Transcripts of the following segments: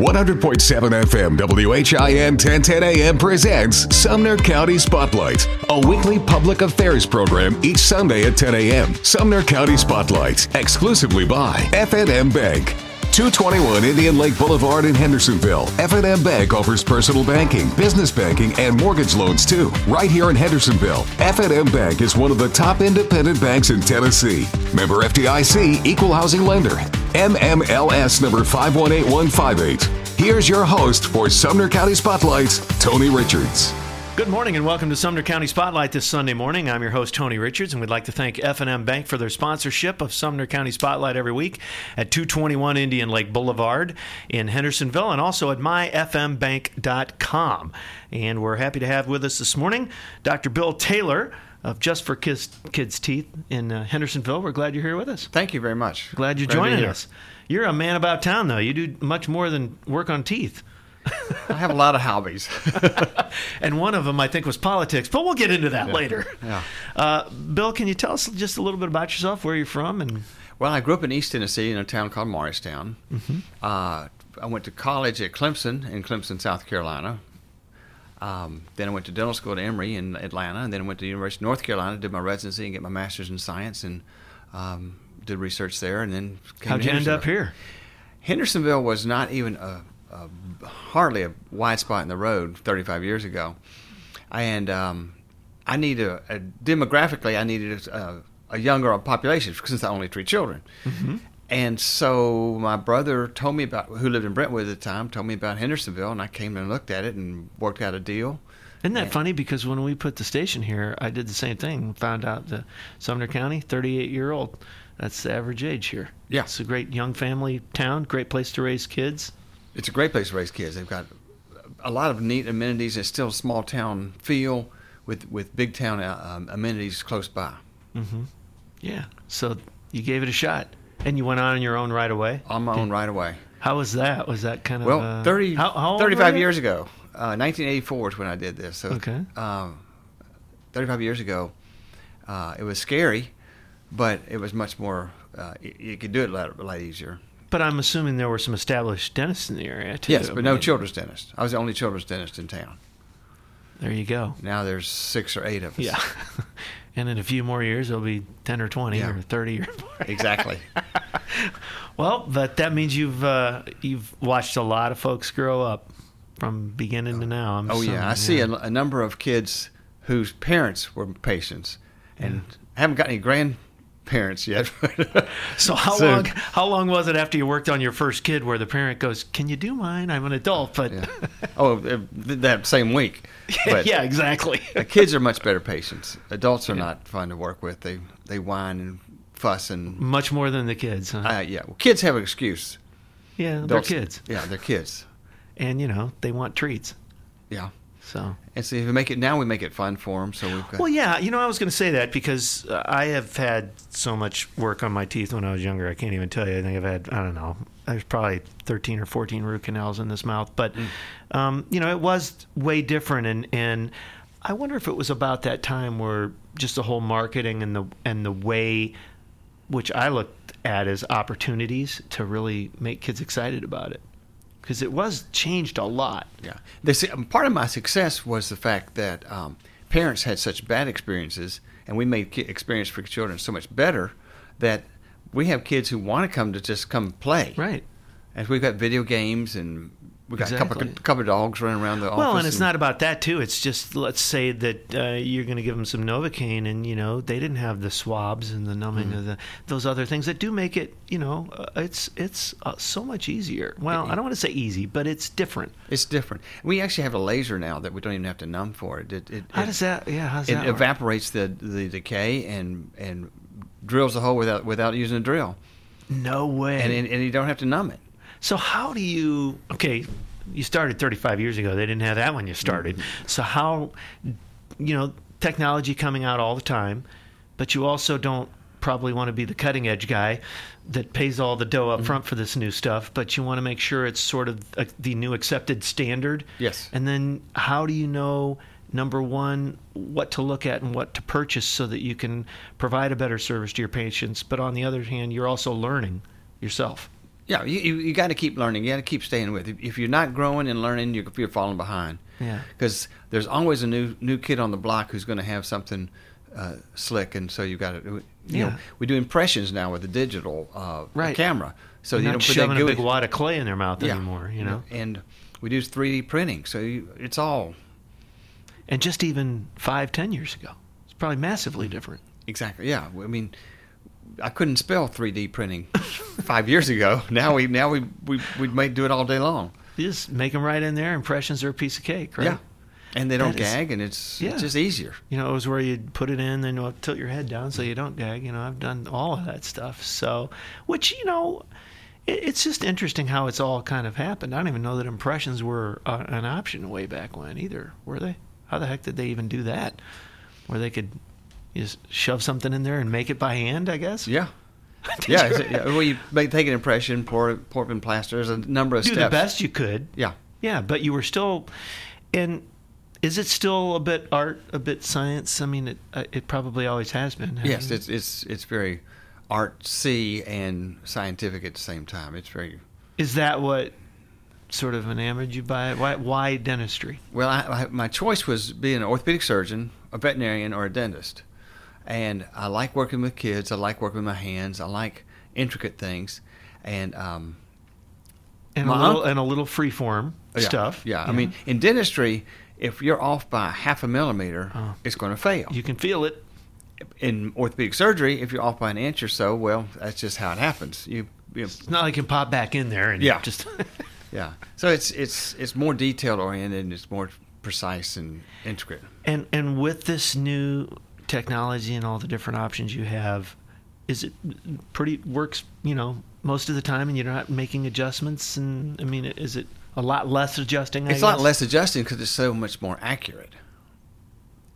100.7 FM WHIN 1010 AM presents Sumner County Spotlight, a weekly public affairs program each Sunday at 10 a.m. Sumner County Spotlight, exclusively by F&M Bank. 221 Indian Lake Boulevard in Hendersonville. F&M Bank offers personal banking, business banking, and mortgage loans too. Right here in Hendersonville, F&M Bank is one of the top independent banks in Tennessee. Member FDIC, equal housing lender. NMLS number 518158. Here's your host for Sumner County Spotlight, Tony Richards. Good morning and welcome to Sumner County Spotlight this Sunday morning. I'm your host Tony Richards and we'd like to thank F&M Bank for their sponsorship of Sumner County Spotlight every week at 221 Indian Lake Boulevard in Hendersonville and also at myfmbank.com. And we're happy to have with us this morning Dr. Bill Taylor of Just for Kids, Kids Teeth in uh, Hendersonville. We're glad you're here with us. Thank you very much. Glad you're Glad joining us. You're a man about town though. You do much more than work on teeth. I have a lot of hobbies. and one of them I think was politics, but we'll get into that later. Yeah. Uh, Bill, can you tell us just a little bit about yourself, where you're from, and Well, I grew up in East Tennessee in a town called Morristown. Mm-hmm. Uh, I went to college at Clemson in Clemson, South Carolina. Um, then I went to dental school at Emory in Atlanta, and then I went to the University of North Carolina, did my residency and get my master's in science, and um, did research there. And then came how'd you end up here? Hendersonville was not even a, a hardly a wide spot in the road 35 years ago, and um, I needed a, a demographically I needed a, a younger population since I only three children, and so my brother told me about who lived in Brentwood at the time told me about Hendersonville, and I came and looked at it and worked out a deal. Isn't that Yeah. funny? Because when we put the station here, I did the same thing. Found out that Sumner County, 38 year old. That's the average age here. Yeah. It's a great young family town, great place to raise kids. It's a great place to raise kids. They've got a lot of neat amenities. It's still a small town feel with with big town uh, um, amenities close by. Mm-hmm. Yeah. So you gave it a shot. And you went on your own right away? on my own right away. How was that? Was that kind of. Well, uh, 30, how, how 35 years ago, uh, 1984 is when I did this. So, Okay. um, 35 years ago, uh, it was scary, but it was much more. Uh, you, could do it a lot, a lot easier. But I'm assuming there were some established dentists in the area, too. Yes, but no children's dentist. I was the only children's dentist in town. There you go. Now there's six or eight of us. Yeah. and in a few more years, it'll be 10 or 20 Yeah. or 30 or more. exactly. Well, but that means you've uh, you've watched a lot of folks grow up from beginning to now. I'm Oh yeah, I assuming, see a, a number of kids whose parents were patients, and I haven't got any grandparents yet. So how soon. long how long was it after you worked on your first kid where the parent goes, "Can you do mine? I'm an adult." But Yeah. Oh, uh, that same week. Yeah, exactly. the kids are much better patients. Adults are not fun to work with. They they whine and fuss and Much more than the kids. Huh? uh, yeah. Well, kids have an excuse. yeah, they're kids, Yeah, they're kids. and you know they want treats. Yeah. So And so if we make it now, we make it fun for them. So we've got. Well, yeah, you know, I was going to say that because uh, I have had so much work on my teeth when I was younger. I can't even tell you. I think I've had, I don't know, there's probably 13 or 14 root canals in this mouth. But, um, you know, it was way different. And, and I wonder if it was about that time where just the whole marketing and the, and the way which I looked at as opportunities to really make kids excited about it. Because it was changed a lot. Yeah. Se- part of my success was the fact that um, parents had such bad experiences, and we made ki- experience for children so much better that we have kids who want to come to just come play. Right. And we've got video games, and we've got a couple, Exactly. couple of dogs running around the office. Well, and it's not about that too. It's just let's say that uh, you're going to give them some Novocaine, and you know they didn't have the swabs and the numbing Mm-hmm. of the those other things that do make it. You know, uh, it's it's uh, so much easier. Well, I don't want to say easy, but it's different. It's different. We actually have a laser now that we don't even have to numb for it. It, it, How it- does that? Yeah, how's It that? work? evaporates the, the decay and and drills the hole without without using a drill, No way. and, and and you don't have to numb it. So how do you? Okay, you started 35 years ago. They didn't have that when you started. Mm-hmm. So how? You know, technology coming out all the time, but you also don't probably want to be the cutting edge guy that pays all the dough Mm-hmm. up front for this new stuff. But you want to make sure it's sort of uh the new accepted standard. Yes. And then how do you know? Number one, what to look at and what to purchase so that you can provide a better service to your patients. But on the other hand, you're also learning yourself. Yeah, you, you, you got to keep learning. You got to keep staying with. If, if you're not growing and learning, you're, you're falling behind. Yeah. Because there's always a new new kid on the block who's going to have something uh, slick, and so you got to. You Yeah. know, we do impressions now with the digital uh, Right. camera. So You're you don't put that shoving a gooey- big wad of clay in their mouth Yeah. anymore, you know. And we do 3D printing, so you, it's all And just even five, ten years ago, it's probably massively different. exactly. Yeah, I mean, I couldn't spell 3D printing five years ago. Now we now we we we do it all day long. You just make them right in there. Impressions are a piece of cake, right? Yeah, and they don't That is- gag, and it's Yeah. it's just easier. You know, it was where you'd put it in, then you tilt your head down so you don't gag. You know, I've done all of that stuff. So, which, you know, it, it's just interesting how it's all kind of happened. I don't even know that impressions were uh, an option way back when either, were they? How the heck did they even do that? Where they could just shove something in there and make it by hand, I guess? Yeah. Yeah, you it's- yeah, well, you make, take an impression, pour pour it in plaster. There's a number of do steps. the best you could. Yeah, Yeah, but you were still, and is it still a bit art, a bit science? I mean, it uh, it probably always has been. yes, it? it's it's it's very artsy and scientific at the same time. It's very Is that what sort of enamored you by it? Why, why dentistry? well. I, I, my choice was being an orthopedic surgeon, a veterinarian, or a dentist. And I like working with kids. I like working with my hands. I like intricate things, and um, And a little and a little freeform yeah, stuff. Yeah, I mean, in dentistry, if you're off by half a millimeter, Oh. it's going to fail. you can feel it. in orthopedic surgery, if you're off by an inch or so, well, that's just how it happens. You, you It's not like you can pop back in there and Yeah. just. yeah. So it's it's it's more detail oriented and it's more precise and intricate. and and with this new technology and all the different options you have, is it pretty works? You know, most of the time, and you're not making adjustments. And I mean, is it a lot less adjusting? I It's a lot less adjusting because it's so much more accurate.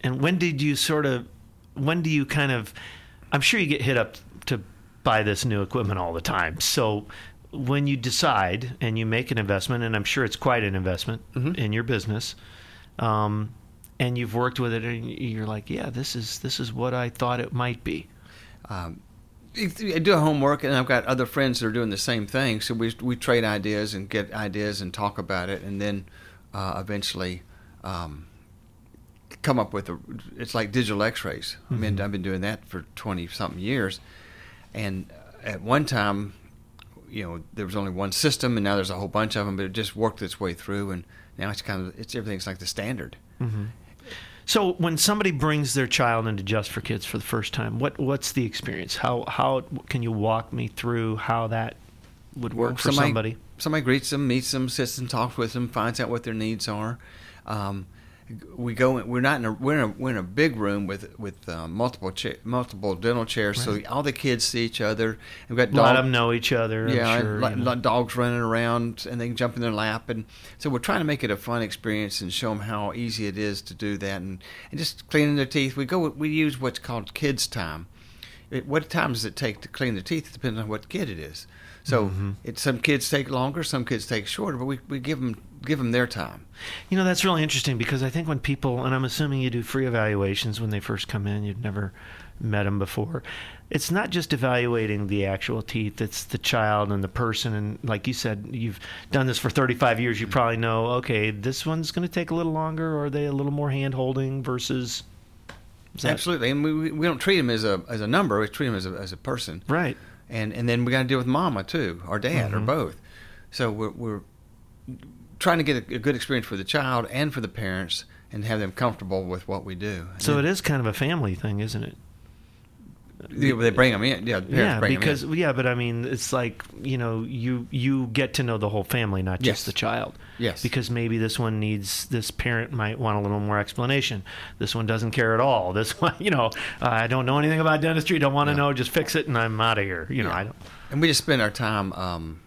And when did you sort of, when do you kind of, I'm sure you get hit up to buy this new equipment all the time. So when you decide and you make an investment, and I'm sure it's quite an investment Mhm. in your business, um, and you've worked with it, and you're like, yeah, this is this is what I thought it might be. Um, I do homework, and I've got other friends that are doing the same thing. So we we trade ideas and get ideas and talk about it, and then uh, eventually um, come up with a. It's like digital X-rays. I mean, I've been doing that for twenty something years, and at one time, you know, there was only one system, and now there's a whole bunch of them. But it just worked its way through, and now it's kind of it's everything's like the standard. So when somebody brings their child into Just for Kids for the first time, what what's the experience? How how can you walk me through how that would work for somebody? Somebody greets them, meets them, sits and talks with them, finds out what their needs are. Um, we go. In, we're not in a we're in a, we're in a big room with with uh, multiple cha- multiple dental chairs, so all the kids see each other. We've got A lot of them know each other. I'm yeah, sure, dogs running around and they can jump in their lap, and so we're trying to make it a fun experience and show them how easy it is to do that, and, and just cleaning their teeth. We go, we use what's called kids time. It, what time does it take to clean their teeth? Depends on what kid it is. So Mm-hmm. it, some kids take longer, some kids take shorter, but we, we give them give them their time. You know, that's really interesting because I think when people, and I'm assuming you do free evaluations when they first come in, you've never met them before. It's not just evaluating the actual teeth, it's the child and the person. And like you said, you've done this for 35 years. You probably know, okay, this one's going to take a little longer, or are they a little more hand holding versus. Absolutely, and we, we- we don't treat them as a as a number. We treat them as a as a person. Right. And and then we got to deal with mama too, or dad, or Mhm. both. So we're, we're trying to get a, a good experience for the child and for the parents, and have them comfortable with what we do. So it is kind of a family thing, isn't it? They, they bring them in, yeah. The parents yeah, because in. yeah, but I mean, it's like you know, you you get to know the whole family, not just Yes. the child. Yes. Because maybe this one needs this parent might want a little more explanation. This one doesn't care at all. This one, you know, uh, I don't know anything about dentistry. Don't want to Yeah. know. Just fix it, and I'm out of here. You know, Yeah. I don't. and we just spend our time. Um,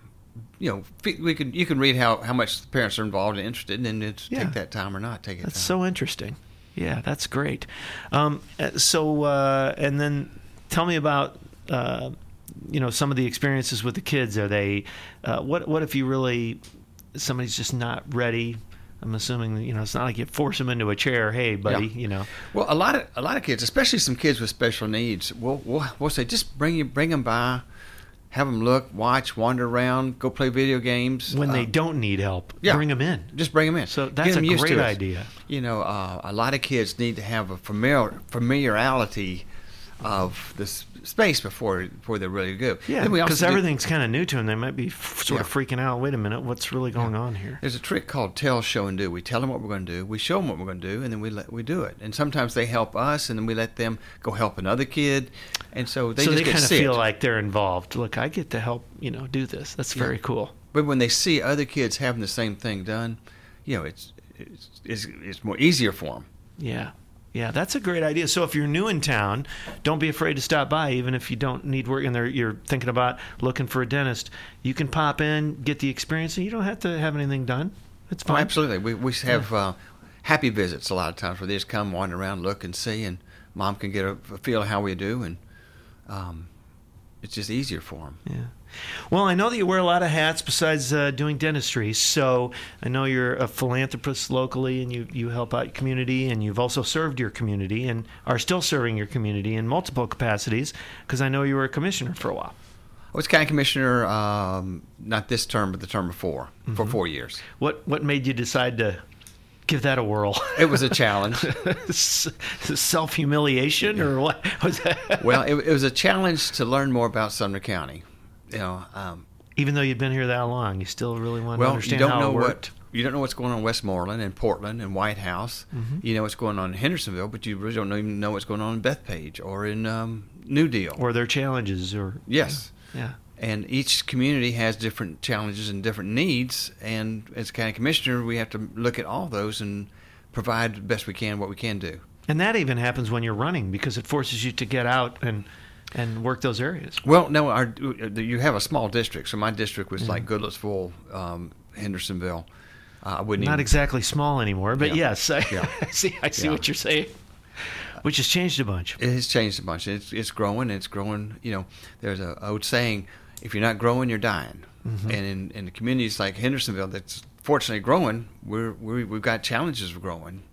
you know, we could you can read how, how much the parents are involved and interested, and then it's Yeah. take that time or not take it. That's time. so interesting. Yeah, that's great. Um, uh, so, uh, and then tell me about, uh, you know, some of the experiences with the kids. Are they, uh, what, what if you really, somebody's just not ready? I'm assuming, you know, it's not like you force them into a chair. Hey, buddy, Yeah. you know. Well, a lot of a lot of kids, especially some kids with special needs, we'll we'll, we'll say just bring you bring them by, have them look, watch, wander around, go play video games. When they Uh, don't need help, yeah. bring them in. just bring them in. So that's a great idea. You know, uh, a lot of kids need to have a familiar familiarity of this space before before they're ready to go. Yeah, Then we also because everything's kind of new to them. They might be f- sort of freaking out. Wait a minute, what's really going on here? There's a trick called tell, show, and do. We tell them what we're going to do, we show them what we're going to do, and then we let we do it. And sometimes they help us, and then we let them go help another kid, and so they so they kind of feel like they're involved. Look, I get to help, you know, do this. That's Yeah. very cool. But when they see other kids having the same thing done, you know, it's it's it's, it's more easier for them. Yeah. Yeah, that's a great idea. So if you're new in town, don't be afraid to stop by, even if you don't need work and you're thinking about looking for a dentist. You can pop in, get the experience, and you don't have to have anything done. It's Oh, fine. absolutely. We we have uh, happy visits a lot of times where they just come, wander around, look, and see, and mom can get a, a feel of how we do, and um, it's just easier for them. Yeah. Well, I know that you wear a lot of hats besides uh, doing dentistry. So I know you're a philanthropist locally, and you you help out your community, and you've also served your community, and are still serving your community in multiple capacities. Because I know you were a commissioner for a while. I was county commissioner, um, not this term, but the term before, for Mm-hmm. four years. What what made you decide to give that a whirl? It was a challenge. Self humiliation, or what was that? well, it, it was a challenge to learn more about Sumner County. You know, um, Even though you've been here that long, you still really want to well, understand you don't know what you don't know what's going on in Westmoreland and Portland and White House. Mm-hmm. You know what's going on in Hendersonville, but you really don't even know what's going on in Bethpage or in um, New Deal. or their challenges, or yes. yeah. And each community has different challenges and different needs. And as county commissioner, we have to look at all those and provide the best we can what we can do. And that even happens when you're running because it forces you to get out and and work those areas. Well, no, our, you have a small district, so my district was Mm-hmm. like Goodlettsville, um, Hendersonville. Uh, I wouldn't Not even, exactly small anymore, but Yeah. yes, I, Yeah. I see. I see Yeah. what you're saying. Which has changed a bunch. It has changed a bunch. It's it's growing. It's growing. You know, there's a old saying: if you're not growing, you're dying. Mm-hmm. And in, in the communities like Hendersonville, that's fortunately growing, we're, we're we've got challenges of growing.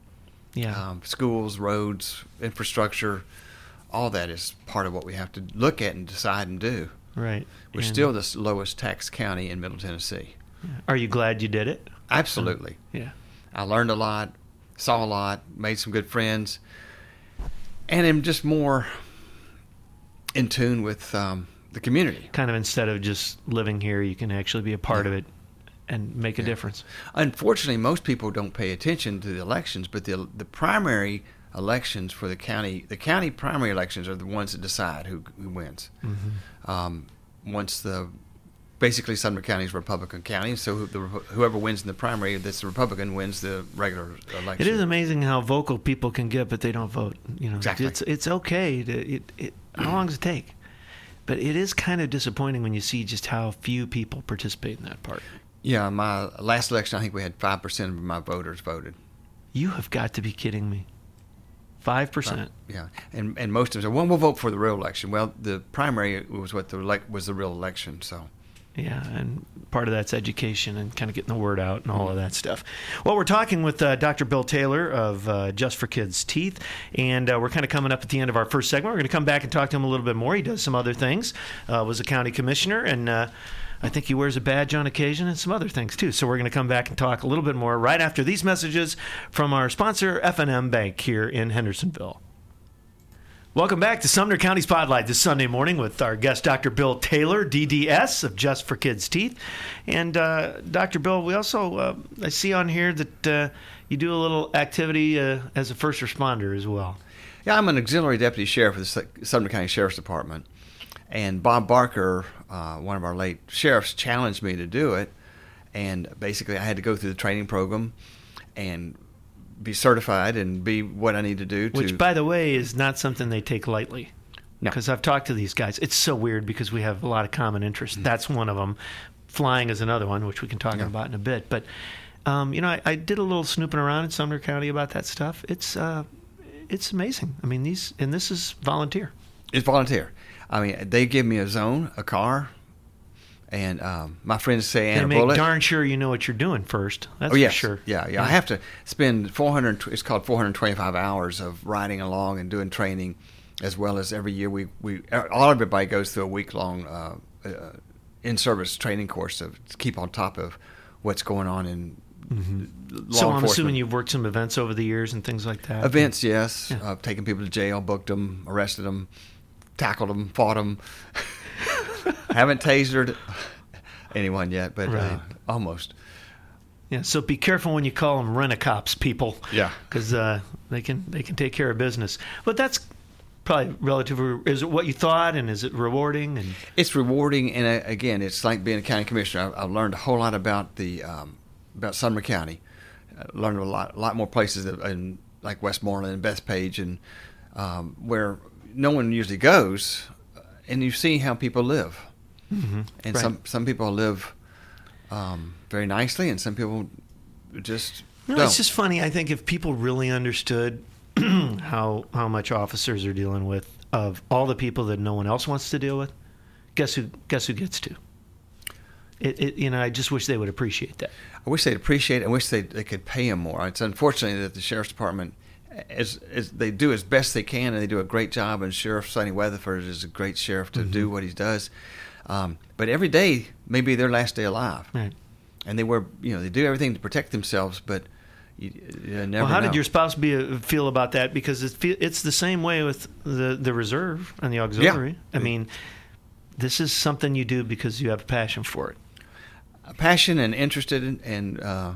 Yeah. um, schools, roads, infrastructure, all that is part of what we have to look at and decide and do. right. We're And still the lowest tax county in Middle Tennessee. Are you glad you did it? Absolutely. Yeah. I learned a lot, saw a lot, made some good friends, and am just more in tune with um, the community. Kind of instead of just living here, you can actually be a part Yeah. of it and make a Yeah. difference. Unfortunately, most people don't pay attention to the elections, but the the primary elections for the county, the county primary elections are the ones that decide who who wins. Mm-hmm. Um, once the basically Sumner County is a Republican county, so the, whoever wins in the primary, that's the Republican, wins the regular election. It is amazing how vocal people can get, but they don't vote. You know, Exactly. it's it's okay. To, it, it, how long does it take? But it is kind of disappointing when you see just how few people participate in that part. Yeah, my last election, I think we had five percent of my voters voted. You have got to be kidding me. Five percent. Yeah, and and most of them said, "Well, we'll vote for the real election." Well, the primary was what the was the real election. So Yeah, and part of that's education and kind of getting the word out and all of that stuff. Well, we're talking with uh, Dr. Bill Taylor of uh, Just for Kids Teeth, and uh, we're kind of coming up at the end of our first segment. We're going to come back and talk to him a little bit more. He does some other things, uh, was a county commissioner, and uh, I think he wears a badge on occasion and some other things too. So we're going to come back and talk a little bit more right after these messages from our sponsor, F&M Bank, here in Hendersonville. Welcome back to Sumner County Spotlight this Sunday morning with our guest, Dr. Bill Taylor, DDS of Just for Kids Teeth. And uh, Dr. Bill, we also, uh, I see on here that uh, you do a little activity uh, as a first responder as well. Yeah, I'm an auxiliary deputy sheriff with the Sumner County Sheriff's Department, and Bob Barker, uh, one of our late sheriffs, challenged me to do it, and basically I had to go through the training program and be certified and be what I need to do to. Which, by the way, is not something they take lightly. No. Because I've talked to these guys. It's so weird because we have a lot of common interests. That's one of them. Flying is another one, which we can talk Mm-hmm. Yeah. about in a bit. But, um, you know, I, I did a little snooping around in Sumner County about that stuff. It's, uh, it's amazing. I mean, these, and this is volunteer. It's volunteer. I mean, they give me a zone, a car, and um, my friends say, and make bullet. darn sure you know what you're doing first. That's oh yes, for sure. yeah, yeah, I have to spend 400. It's called 425 hours of riding along and doing training, as well as every year we we all everybody goes through a week long uh, uh, in-service training course to keep on top of what's going on in Mm-hmm. so I'm assuming you've worked some events over the years and things like that. Events, yes. Yeah. Uh, taking people to jail, booked them, arrested them, tackled them, fought them. Haven't tasered anyone yet, but uh, almost. Yeah. So be careful when you call them rent a cops, people. Yeah. Because uh, they can they can take care of business. But that's probably relatively. Is it what you thought, and is it rewarding? And It's rewarding, and uh, again, it's like being a county commissioner. I, I've learned a whole lot about the um, about Sumner County. I learned a lot, a lot more places in like Westmoreland and Bethpage, and um, where no one usually goes, uh, and you see how people live. Mm-hmm. And Right. some some people live um, very nicely, and some people just No, don't. it's just funny. I think if people really understood how how much officers are dealing with of all the people that no one else wants to deal with, guess who guess who gets to? It, it you know I just wish they would appreciate that. I wish they'd appreciate it. I wish they they could pay him more. It's unfortunately that the sheriff's department, as, as they do as best they can, and they do a great job. And Sheriff Sonny Weatherford is a great sheriff to do what he does. Um, but every day may be their last day alive, Right. and they were you know they do everything to protect themselves, but you, you never Well, how know. did your spouse be uh, feel about that? Because it it's the same way with the the reserve and the auxiliary. I mean, this is something you do because you have a passion for it. A passion and interested in, and uh,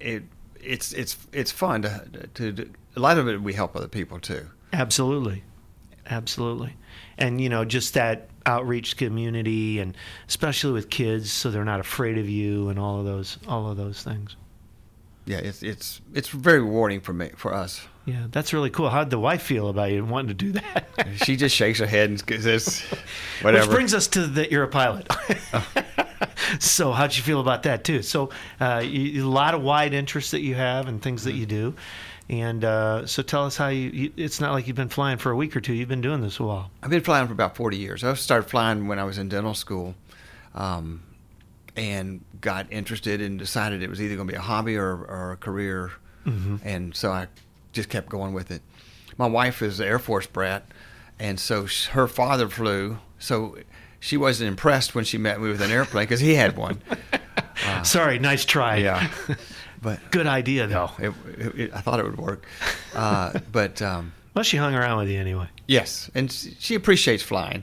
it it's it's it's fun to, to do. a lot of it we help other people too. Absolutely, absolutely, and you know just that outreach community, and especially with kids, so they're not afraid of you, and all of those all of those things. Yeah, it's it's it's very rewarding for me for us. Yeah, that's really cool. How'd the wife feel about you wanting to do that? She just shakes her head and says, "Whatever." Which brings us to the you're a pilot. so how'd you feel about that too? So uh, you, a lot of wide interests that you have and things that you do, and uh, so tell us how you, you. It's not like you've been flying for a week or two. You've been doing this a while. I've been flying for about forty years. I started flying when I was in dental school, um, and got interested and decided it was either going to be a hobby or, or a career, and so I just kept going with it. My wife is an Air Force brat, and so her father flew. So she wasn't impressed when she met me with an airplane because he had one. Sorry, nice try. Yeah, but Good idea though. it, it, it- I thought it would work. Uh, but um, Well, she hung around with you anyway. yes, and she she appreciates flying.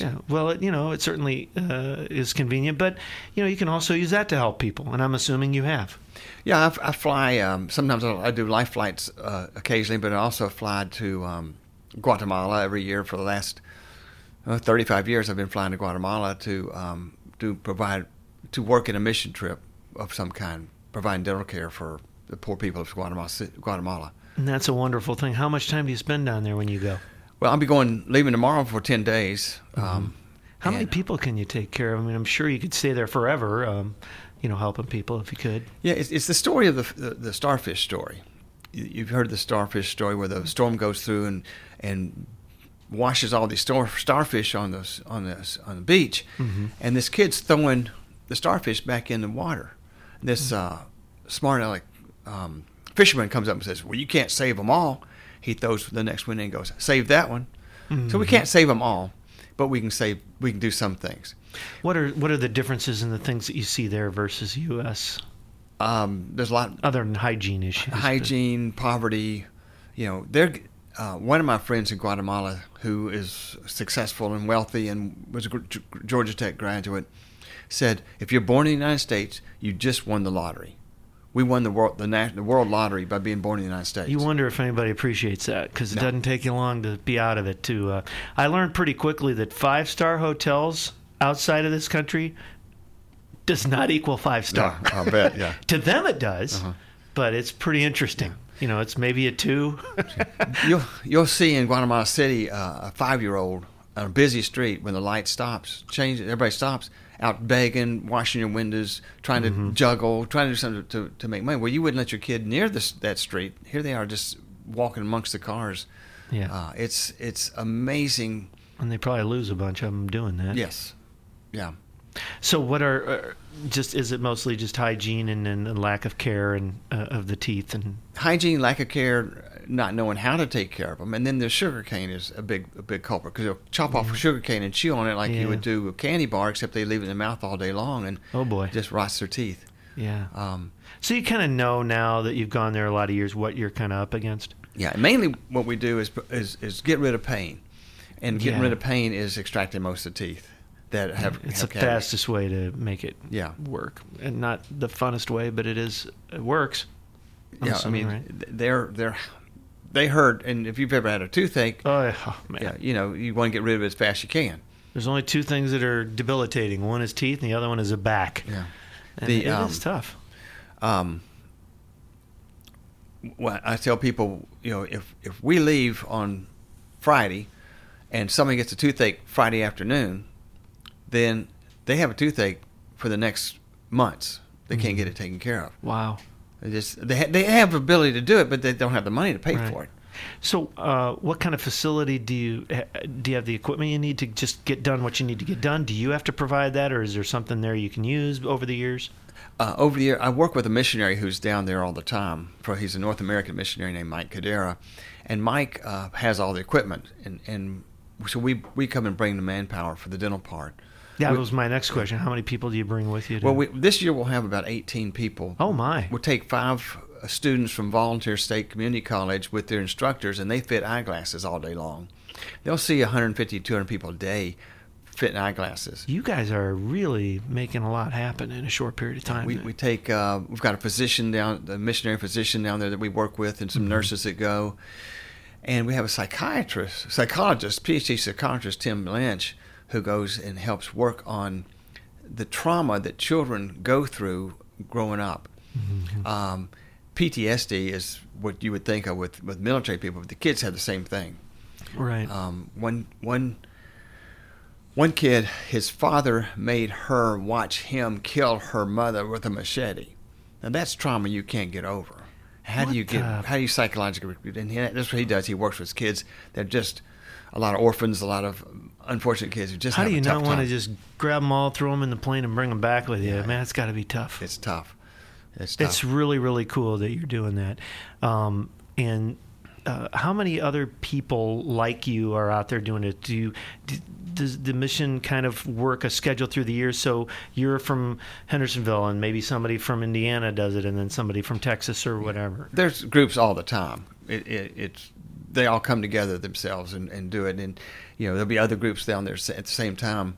Yeah. Well, it, you know, it certainly uh, is convenient, but you know, you can also use that to help people, and I'm assuming you have. Yeah, I, I fly. Um, sometimes I, I do life flights uh, occasionally, but I also fly to um, Guatemala every year for the last uh, 35 years. I've been flying to Guatemala to um, to provide to work in a mission trip of some kind, providing dental care for the poor people of Guatemala. Guatemala. And that's a wonderful thing. How much time do you spend down there when you go? Well, I'll be going leaving tomorrow for 10 days. Um, How many people can you take care of? I mean, I'm sure you could stay there forever, um, you know, helping people if you could. Yeah, it's, it's the story of the, the the starfish story. You- You've heard the starfish story where the storm goes through and and washes all these star, starfish on the on the on the beach, and this kid's throwing the starfish back in the water. This uh, smart aleck um, fisherman comes up and says, "Well, you can't save them all." He throws the next one in and goes, "Save that one." So we can't save them all, but we can save. We can do some things. What are what are the differences in the things that you see there versus U.S. Um, there's a lot other than hygiene issues? but- hygiene, poverty. You know, they're uh, one of my friends in Guatemala who is successful and wealthy and was a Georgia Tech graduate said, "If you're born in the United States, you just won the lottery. We won the world the, the world lottery by being born in the United States." You wonder if anybody appreciates that because it No. doesn't take you long to be out of it. To uh, I learned pretty quickly that five star hotels outside of this country does not equal five star. Yeah, I'll bet, yeah. to them it does, Uh-huh. but it's pretty interesting. You know, it's maybe a two. you'll you'll see in Guatemala City uh, a five year old on a busy street when the light stops, change everybody stops out begging, washing your windows, trying to Mm-hmm. juggle, trying to do something to, to make money. Well, you wouldn't let your kid near this that street. Here they are, just walking amongst the cars. yeah, Uh, it's it's amazing. and they probably lose a bunch of them doing that. Yes, yeah. So, what are uh, just? Is it mostly just hygiene and, and, and lack of care and uh, of the teeth and Hygiene, lack of care, not knowing how to take care of them. And then the sugar cane is a big a big culprit because they'll chop off a sugar cane and chew on it like Yeah. you would do a candy bar, except they leave it in their mouth all day long and Oh, boy. just rots their teeth. Yeah. Um, So you kind of know now that you've gone there a lot of years what you're kind of up against. yeah, mainly what we do is is, is get rid of pain, and getting Yeah. rid of pain is extracting most of the teeth that have. It's have the cavities. fastest way to make it Yeah. work, and not the funnest way, but it is. It works. I'm Yeah, I mean, right? they're they're they hurt, and if you've ever had a toothache, Oh, yeah. Oh, man. yeah, you know, you want to get rid of it as fast as you can. There's only two things that are debilitating. One is teeth, and the other one is a back. Yeah. And The, it is um, tough. um, well, I tell people, you know, if if we leave on Friday, and somebody gets a toothache Friday afternoon, then they have a toothache for the next months. They can't get it taken care of. Wow. They just they ha- they have the ability to do it, but they don't have the money to pay Right. for it. So, uh, what kind of facility do you do? You have the equipment you need to just get done what you need to get done? Do you have to provide that, or is there something there you can use over the years? Uh, over the year, I work with a missionary who's down there all the time. For he's a North American missionary named Mike Cadera, and Mike uh, has all the equipment, and and so we we come and bring the manpower for the dental part. Yeah, We- that was my next question. How many people do you bring with you? To, Well, we, this year we'll have about 18 people. oh my, We'll take five uh, students from Volunteer State Community College with their instructors, and they fit eyeglasses all day long. They'll see 150, 200 people a day fitting eyeglasses. you guys are really making a lot happen in a short period of time. We, we take uh, we've got a physician down, a missionary physician down there that we work with, and some nurses that go, and we have a psychiatrist, psychologist, PhD psychiatrist Tim Lynch, who goes and helps work on the trauma that children go through growing up. Um, PTSD is what you would think of with, with military people, but the kids have the same thing. right. Um, one one one kid, his father made her watch him kill her mother with a machete. Now that's trauma you can't get over. How What do you get? the- How do you psychologically? And he, that's what he does. He works with kids. They're just a lot of orphans, a lot of unfortunate kids who just How do you not want to just grab them all, throw them in the plane, and bring them back with you? Man, it's got to be tough. It's tough. It's tough. It's really, really cool that you're doing that. Um, and uh, how many other people like you are out there doing it? Do you, do, does the mission kind of work a schedule through the years? So you're from Hendersonville, and maybe somebody from Indiana does it, and then somebody from Texas or whatever. there's groups all the time. It, it, it's they all come together themselves and, and do it, and you know there'll be other groups down there at the same time.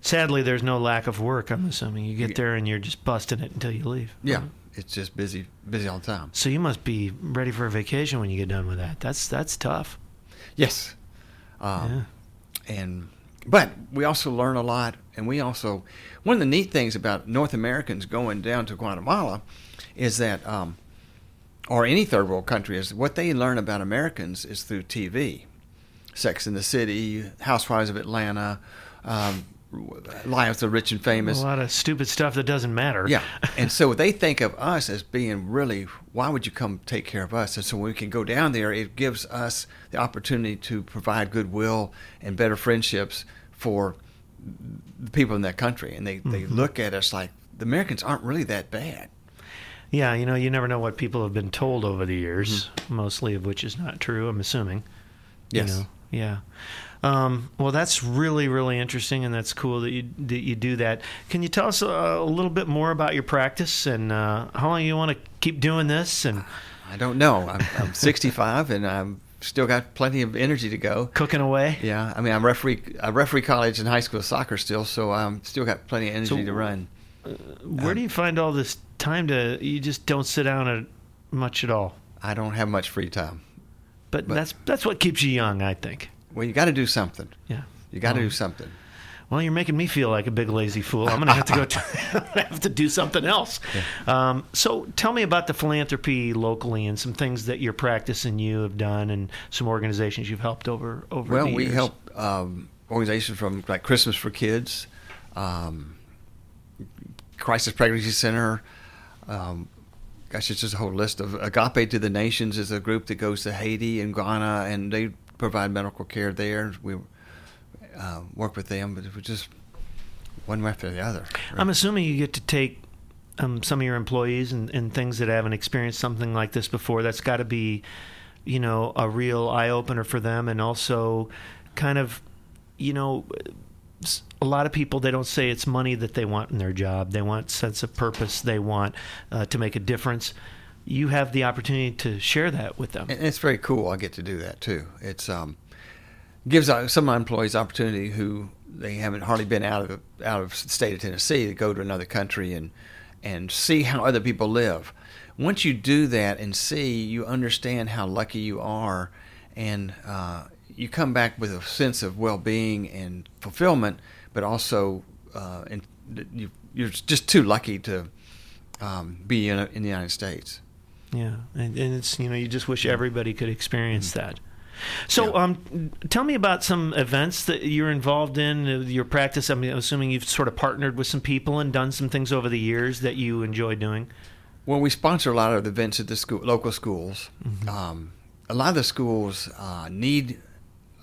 Sadly, there's no lack of work. I'm assuming you get there and you're just busting it until you leave. Yeah, it's just busy, busy all the time. So you must be ready for a vacation when you get done with that. That's that's tough. Yes, um, and but we also learn a lot, and we also one of the neat things about North Americans going down to Guatemala is that, um, or any third world country, is what they learn about Americans is through TV, Sex in the City, Housewives of Atlanta. Um, Lives of the Rich and Famous. A lot of stupid stuff that doesn't matter. Yeah, and so they think of us as being really. Why would you come take care of us? And so when we can go down there, it gives us the opportunity to provide goodwill and better friendships for the people in that country, and they they look at us like the Americans aren't really that bad. Yeah, you know, you never know what people have been told over the years, Mm-hmm. mostly of which is not true, I'm assuming. Yes. You know? Yeah. Um, well, that's really, really interesting, and that's cool that you that you do that. Can you tell us a, a little bit more about your practice and uh, how long you want to keep doing this and I don't know. I'm, I'm 65, and I'm still got plenty of energy to go. cooking away? Yeah, I mean, I'm referee. I referee college and high school soccer still, so I'm still got plenty of energy So- to run. Where do you find all this time to? You just don't sit down at much at all. I don't have much free time. But, But- that's that's what keeps you young, I think. Well, you got to do something. Yeah. You got to Well, do something. Well, you're making me feel like a big lazy fool. I'm going to have to go. T- have to do something else. Um, so, tell me about the philanthropy locally and some things that your practice and you have done, and some organizations you've helped over over. Well, we years. help um, organizations from like Christmas for Kids, um, Crisis Pregnancy Center. Um, gosh, it's just a whole list of Agape to the Nations is a group that goes to Haiti and Ghana, and they provide medical care there. We uh, work with them, but it was just one after the other. I'm assuming you get to take um, some of your employees and, and things that haven't experienced something like this before. That's got to be you know, a real eye opener for them, and also kind of, you know, a lot of people they don't say it's money that they want in their job. They want sense of purpose. They want uh, to make a difference. You have the opportunity to share that with them. And it's very cool. I get to do that too. It's um, gives some of my employees opportunity who they haven't hardly been out of out of state of Tennessee to go to another country and and see how other people live. Once you do that and see, you understand how lucky you are, and uh, you come back with a sense of well-being and fulfillment, but also uh, in, you, are just too lucky to um, be in, a, in, the United States. Yeah, and, and, it's you know you just wish everybody could experience mm-hmm. that. So, yeah. um, tell me about some events that you're involved in. Uh, your practice. I mean, assuming you've sort of partnered with some people and done some things over the years that you enjoy doing. Well, we sponsor a lot of the events at the school, local schools. Mm-hmm. Um, a lot of the schools uh, need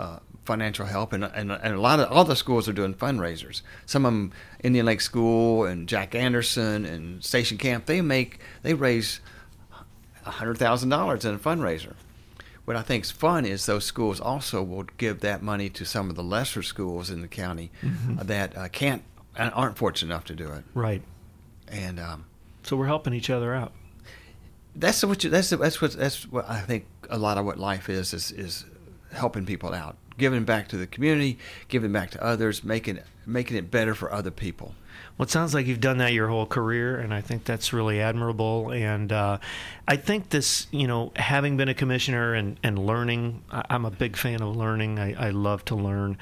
uh, financial help, and, and, and a lot of all the schools are doing fundraisers. Some of them, Indian Lake School and Jack Anderson and Station Camp, they make they raise hundred thousand dollars in a fundraiser. What I think is fun is those schools also will give that money to some of the lesser schools in the county mm-hmm. that uh, can't aren't fortunate enough to do it. Right. And um, so we're helping each other out. That's what you, that's that's what that's what I think a lot of what life is is is helping people out, giving back to the community, giving back to others, making making it better for other people. Well, it sounds like you've done that your whole career, and I think that's really admirable. And uh, I think this, you know, having been a commissioner and, and learning, I'm a big fan of learning. I, I love to learn,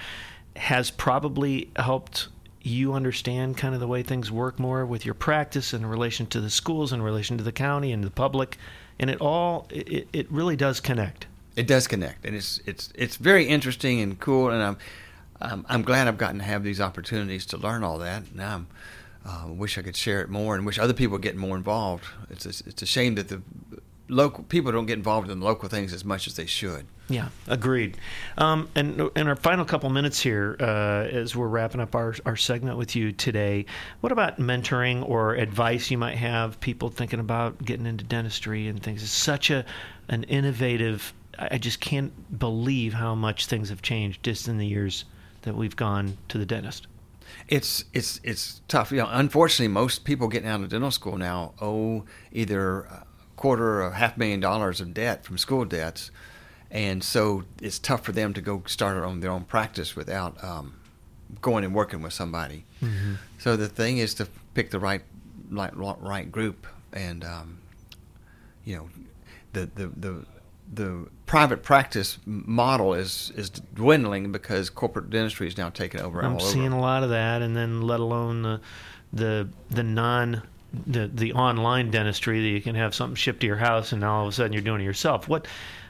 has probably helped you understand kind of the way things work more with your practice in relation to the schools, in relation to the county and the public, and it all it, it really does connect. It does connect, and it's it's it's very interesting and cool, and I'm I'm, I'm glad I've gotten to have these opportunities to learn all that. Now I uh, wish I could share it more, and wish other people get more involved. It's a, it's a shame that the local people don't get involved in local things as much as they should. Yeah, agreed. Um, and in our final couple minutes here, uh, as we're wrapping up our, our segment with you today, what about mentoring or advice you might have people thinking about getting into dentistry and things? It's such a an innovative I just can't believe how much things have changed just in the years that we've gone to the dentist. It's it's it's tough. You know, unfortunately, most people getting out of dental school now owe either a quarter or half million dollars of debt from school debts, and so it's tough for them to go start their own their own practice without um, going and working with somebody. Mm-hmm. So the thing is to pick the right right, right group, and um, you know, the the the the private practice model is is dwindling because corporate dentistry is now taking over. I'm seeing over. a lot of that, and then let alone the the the non the the online dentistry that you can have something shipped to your house, and all of a sudden you're doing it yourself. What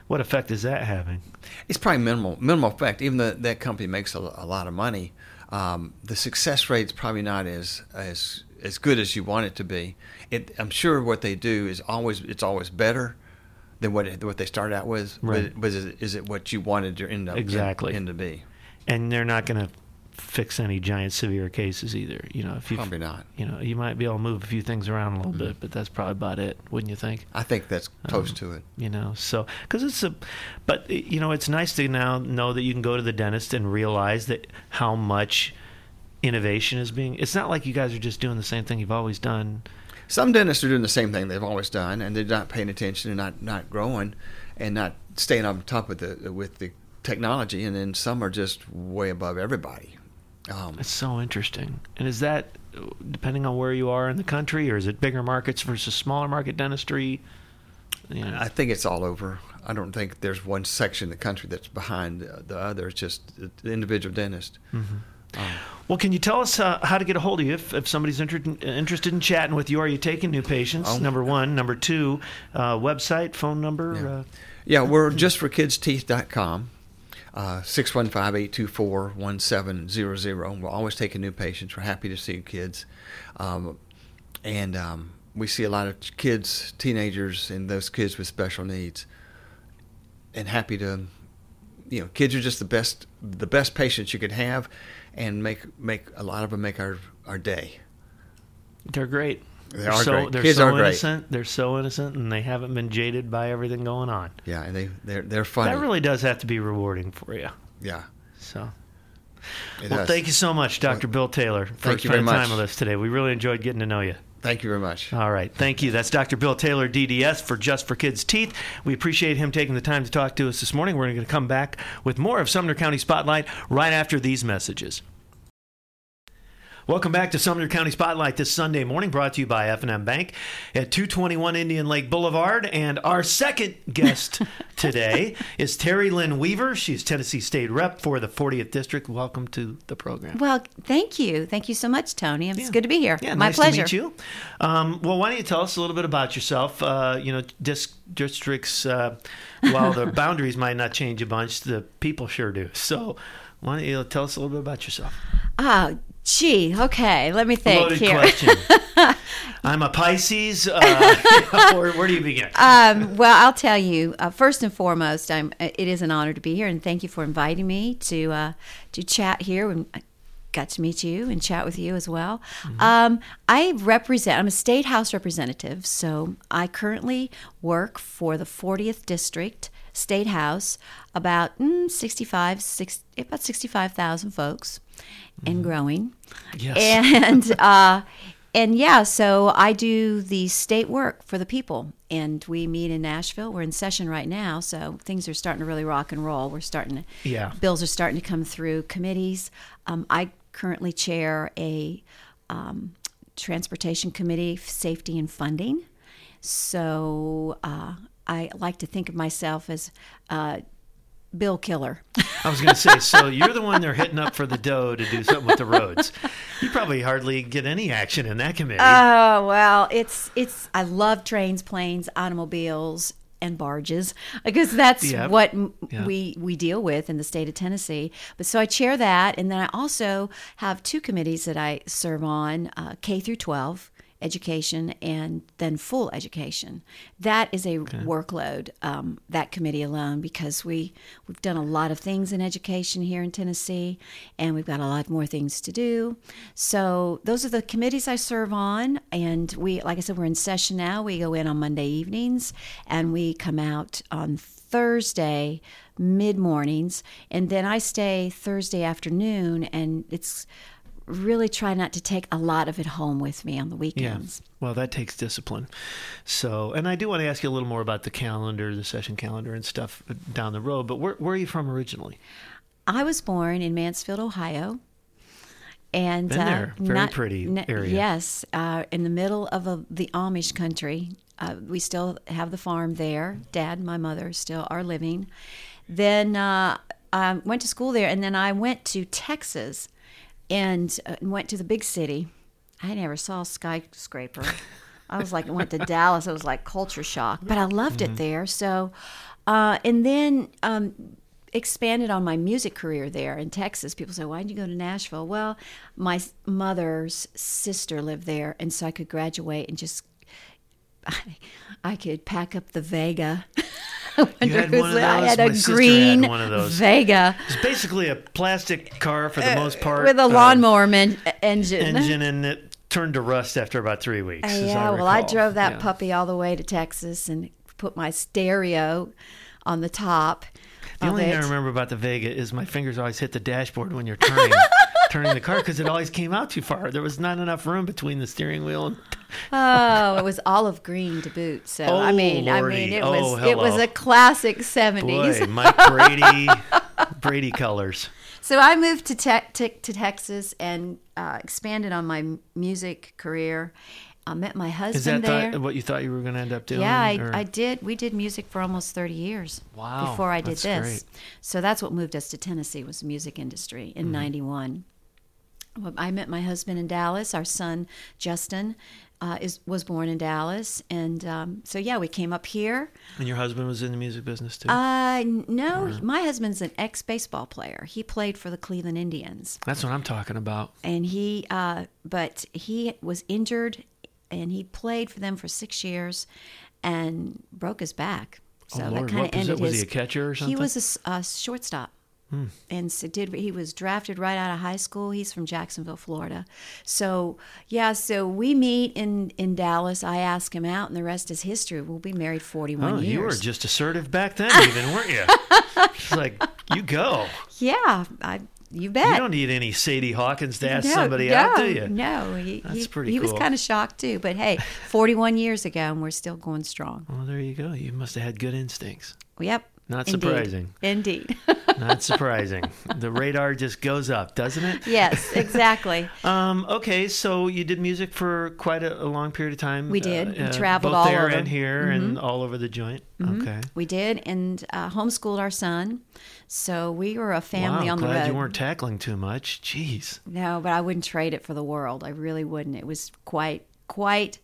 what effect is that having? It's probably minimal minimal effect. Even though that company makes a, a lot of money, um, the success rate is probably not as as as good as you want it to be. It, I'm sure what they do is always it's always better than what what they started out with. Right. But, is, it, is it what you wanted to end up exactly in, in to be? And they're not going to fix any giant severe cases either. You know, if you probably not. You know, you might be able to move a few things around a little mm-hmm. bit, but that's probably about it, wouldn't you think? I think that's close um, to it. You know, so because it's a, but you know, it's nice to now know that you can go to the dentist and realize that how much innovation is being. It's not like you guys are just doing the same thing you've always done some dentists are doing the same thing they've always done, and they're not paying attention and not not growing, and not staying on top with the with the technology. And then some are just way above everybody. Um, it's so interesting. And is that depending on where you are in the country, or is it bigger markets versus smaller market dentistry? I think it's all over. I don't think there's one section of the country that's behind the other. It's just the individual dentist. Mm-hmm. Um, well, can you tell us uh, how to get a hold of you if, if somebody's inter- interested in chatting with you? Are you taking new patients? Oh. Number one. Number two, uh, website, phone number? Yeah, uh, yeah we're justforkidsteeth.com. Uh, 615-824-1700. We're always taking new patients. We're happy to see kids. Um, and um, we see a lot of kids, teenagers, and those kids with special needs. And happy to, you know, kids are just the best, the best patients you could have and make make a lot of them make our our day. They're great. They are so, great. They're Kids so are great. innocent. They're so innocent, and they haven't been jaded by everything going on. Yeah, and they they're they're funny. That really does have to be rewarding for you. yeah. So, It well, does. thank you so much, Dr. Bill Taylor, for Thank you very spending time with us today. We really enjoyed getting to know you. Thank you very much. All right. Thank you. That's Dr. Bill Taylor, DDS, for Just for Kids Teeth. We appreciate him taking the time to talk to us this morning. We're going to come back with more of Sumner County Spotlight right after these messages. Welcome back to Sumner County Spotlight this Sunday morning, brought to you by F&M Bank at 221 Indian Lake Boulevard. And our second guest today is Terry Lynn Weaver. She's Tennessee State Rep for the 40th District. Welcome to the program. Well, thank you. Thank you so much, Tony. It's Yeah. good to be here. Yeah, My nice pleasure. to meet you. Um, well, why don't you tell us a little bit about yourself? Uh, you know, dis- districts, uh, while the boundaries might not change a bunch, the people sure do. So, why don't you tell us a little bit about yourself? Ah, gee. Okay, let me think Loaded here. question. I'm a Pisces. Uh, where, where do you begin? um, well, I'll tell you. Uh, first and foremost, I'm. uh, It is an honor to be here, and thank you for inviting me to uh, to chat here. And I got to meet you and chat with you as well. Um, I represent. I'm a state house representative, so I currently work for the 40th district state house. About mm, 65, six, about 65,000 folks, and growing. yes. and uh, and yeah, so I do the state work for the people, and we meet in Nashville. We're in session right now, so things are starting to really rock and roll. We're starting to Yeah. bills are starting to come through committees. Um, I currently chair a um, transportation committee, safety and funding. So uh, I like to think of myself as uh, bill killer. I was going to say, so you're the one they're hitting up for the dough to do something with the roads. You probably hardly get any action in that committee. Oh well, it's it's. I love trains, planes, automobiles, and barges because that's what Yeah. we we deal with in the state of Tennessee. But so I chair that, and then I also have two committees that I serve on: uh, K through twelve education and then full education. That is a workload. Um, that committee alone because we we've done a lot of things in education here in Tennessee, and we've got a lot more things to do. So those are the committees I serve on, and we, like I said, we're in session now. We go in on Monday evenings, and we come out on Thursday mid mornings, and then I stay Thursday afternoon, and it's really try not to take a lot of it home with me on the weekends. Yeah. Well, that takes discipline. So, and I do want to ask you a little more about the calendar, the session calendar, and stuff down the road. But where, where are you from originally? I was born in Mansfield, Ohio. And Been uh, there. Very pretty area. Yes, uh, in the middle of a, the Amish country. Uh, we still have the farm there. Dad and my mother still are living. Then uh, I went to school there, and then I went to Texas and uh, went to the big city. I never saw a skyscraper. I was like, I went to Dallas. It was like culture shock, but I loved Mm-hmm. it there. So, uh, and then um, expanded on my music career there in Texas. People say, "Why did you go to Nashville?" Well, my mother's sister lived there, and so I could graduate and just. I, I could pack up the Vega. I You had wonder one of who's- I those? had My a had green one of those. Vega It's basically a plastic car for the most part. with a uh, lawnmower men- engine. engine, and it turned to rust after about three weeks. Uh, yeah, I well, I drove that Yeah. puppy all the way to Texas and put my stereo on the top. The only thing I remember about the Vega is my fingers always hit the dashboard when you're turning. Turning the car because it always came out too far. There was not enough room between the steering wheel and Oh, it was olive green to boot. So I Oh, mean, I Lordy. mean, it Oh, was it was a classic seventies. boy, Mike Brady, Brady colors. So I moved to te- te- to Texas and uh, expanded on my music career. I met my husband Is that there. thought, what you thought you were going to end up doing? Yeah, I, or- I did. We did music for almost 30 years Wow, before I did this. great. So that's what moved us to Tennessee was the music industry Mm-hmm. in 91. Well, I met my husband in Dallas. Our son, Justin, uh, is was born in Dallas. And um, so, yeah, we came up here. And your husband was in the music business too. Uh, no, my husband's an ex baseball player. He played for the Cleveland Indians. That's what I'm talking about. and he uh, but he was injured and he played for them for six years and broke his back so Oh, that kind of ended it? Was his he a catcher or something? he was a shortstop Hmm. And so did he was drafted right out of high school. He's from Jacksonville, Florida. So yeah, so we meet in in Dallas. I ask him out, and the rest is history. We'll be married forty one Oh, years. you were just assertive back then, even weren't you? It's like you go. yeah, I you bet. You don't need any Sadie Hawkins to ask no, somebody no, out, do you? No, he, That's he, pretty he was kind of shocked too. But hey, 41 years ago, and we're still going strong. Well, there you go. You must have had good instincts. Yep. Not surprising. Indeed. Not surprising. the radar just goes up, doesn't it? yes, exactly. Um, okay, so you did music for quite a, a long period of time. We did. We traveled both all there over. Mm-hmm. and here and all over the joint. Okay. We did, and uh, homeschooled our son. So we were a family wow, on the glad road. you weren't tackling too much. Jeez. No, but I wouldn't trade it for the world. I really wouldn't. It was quite, quite.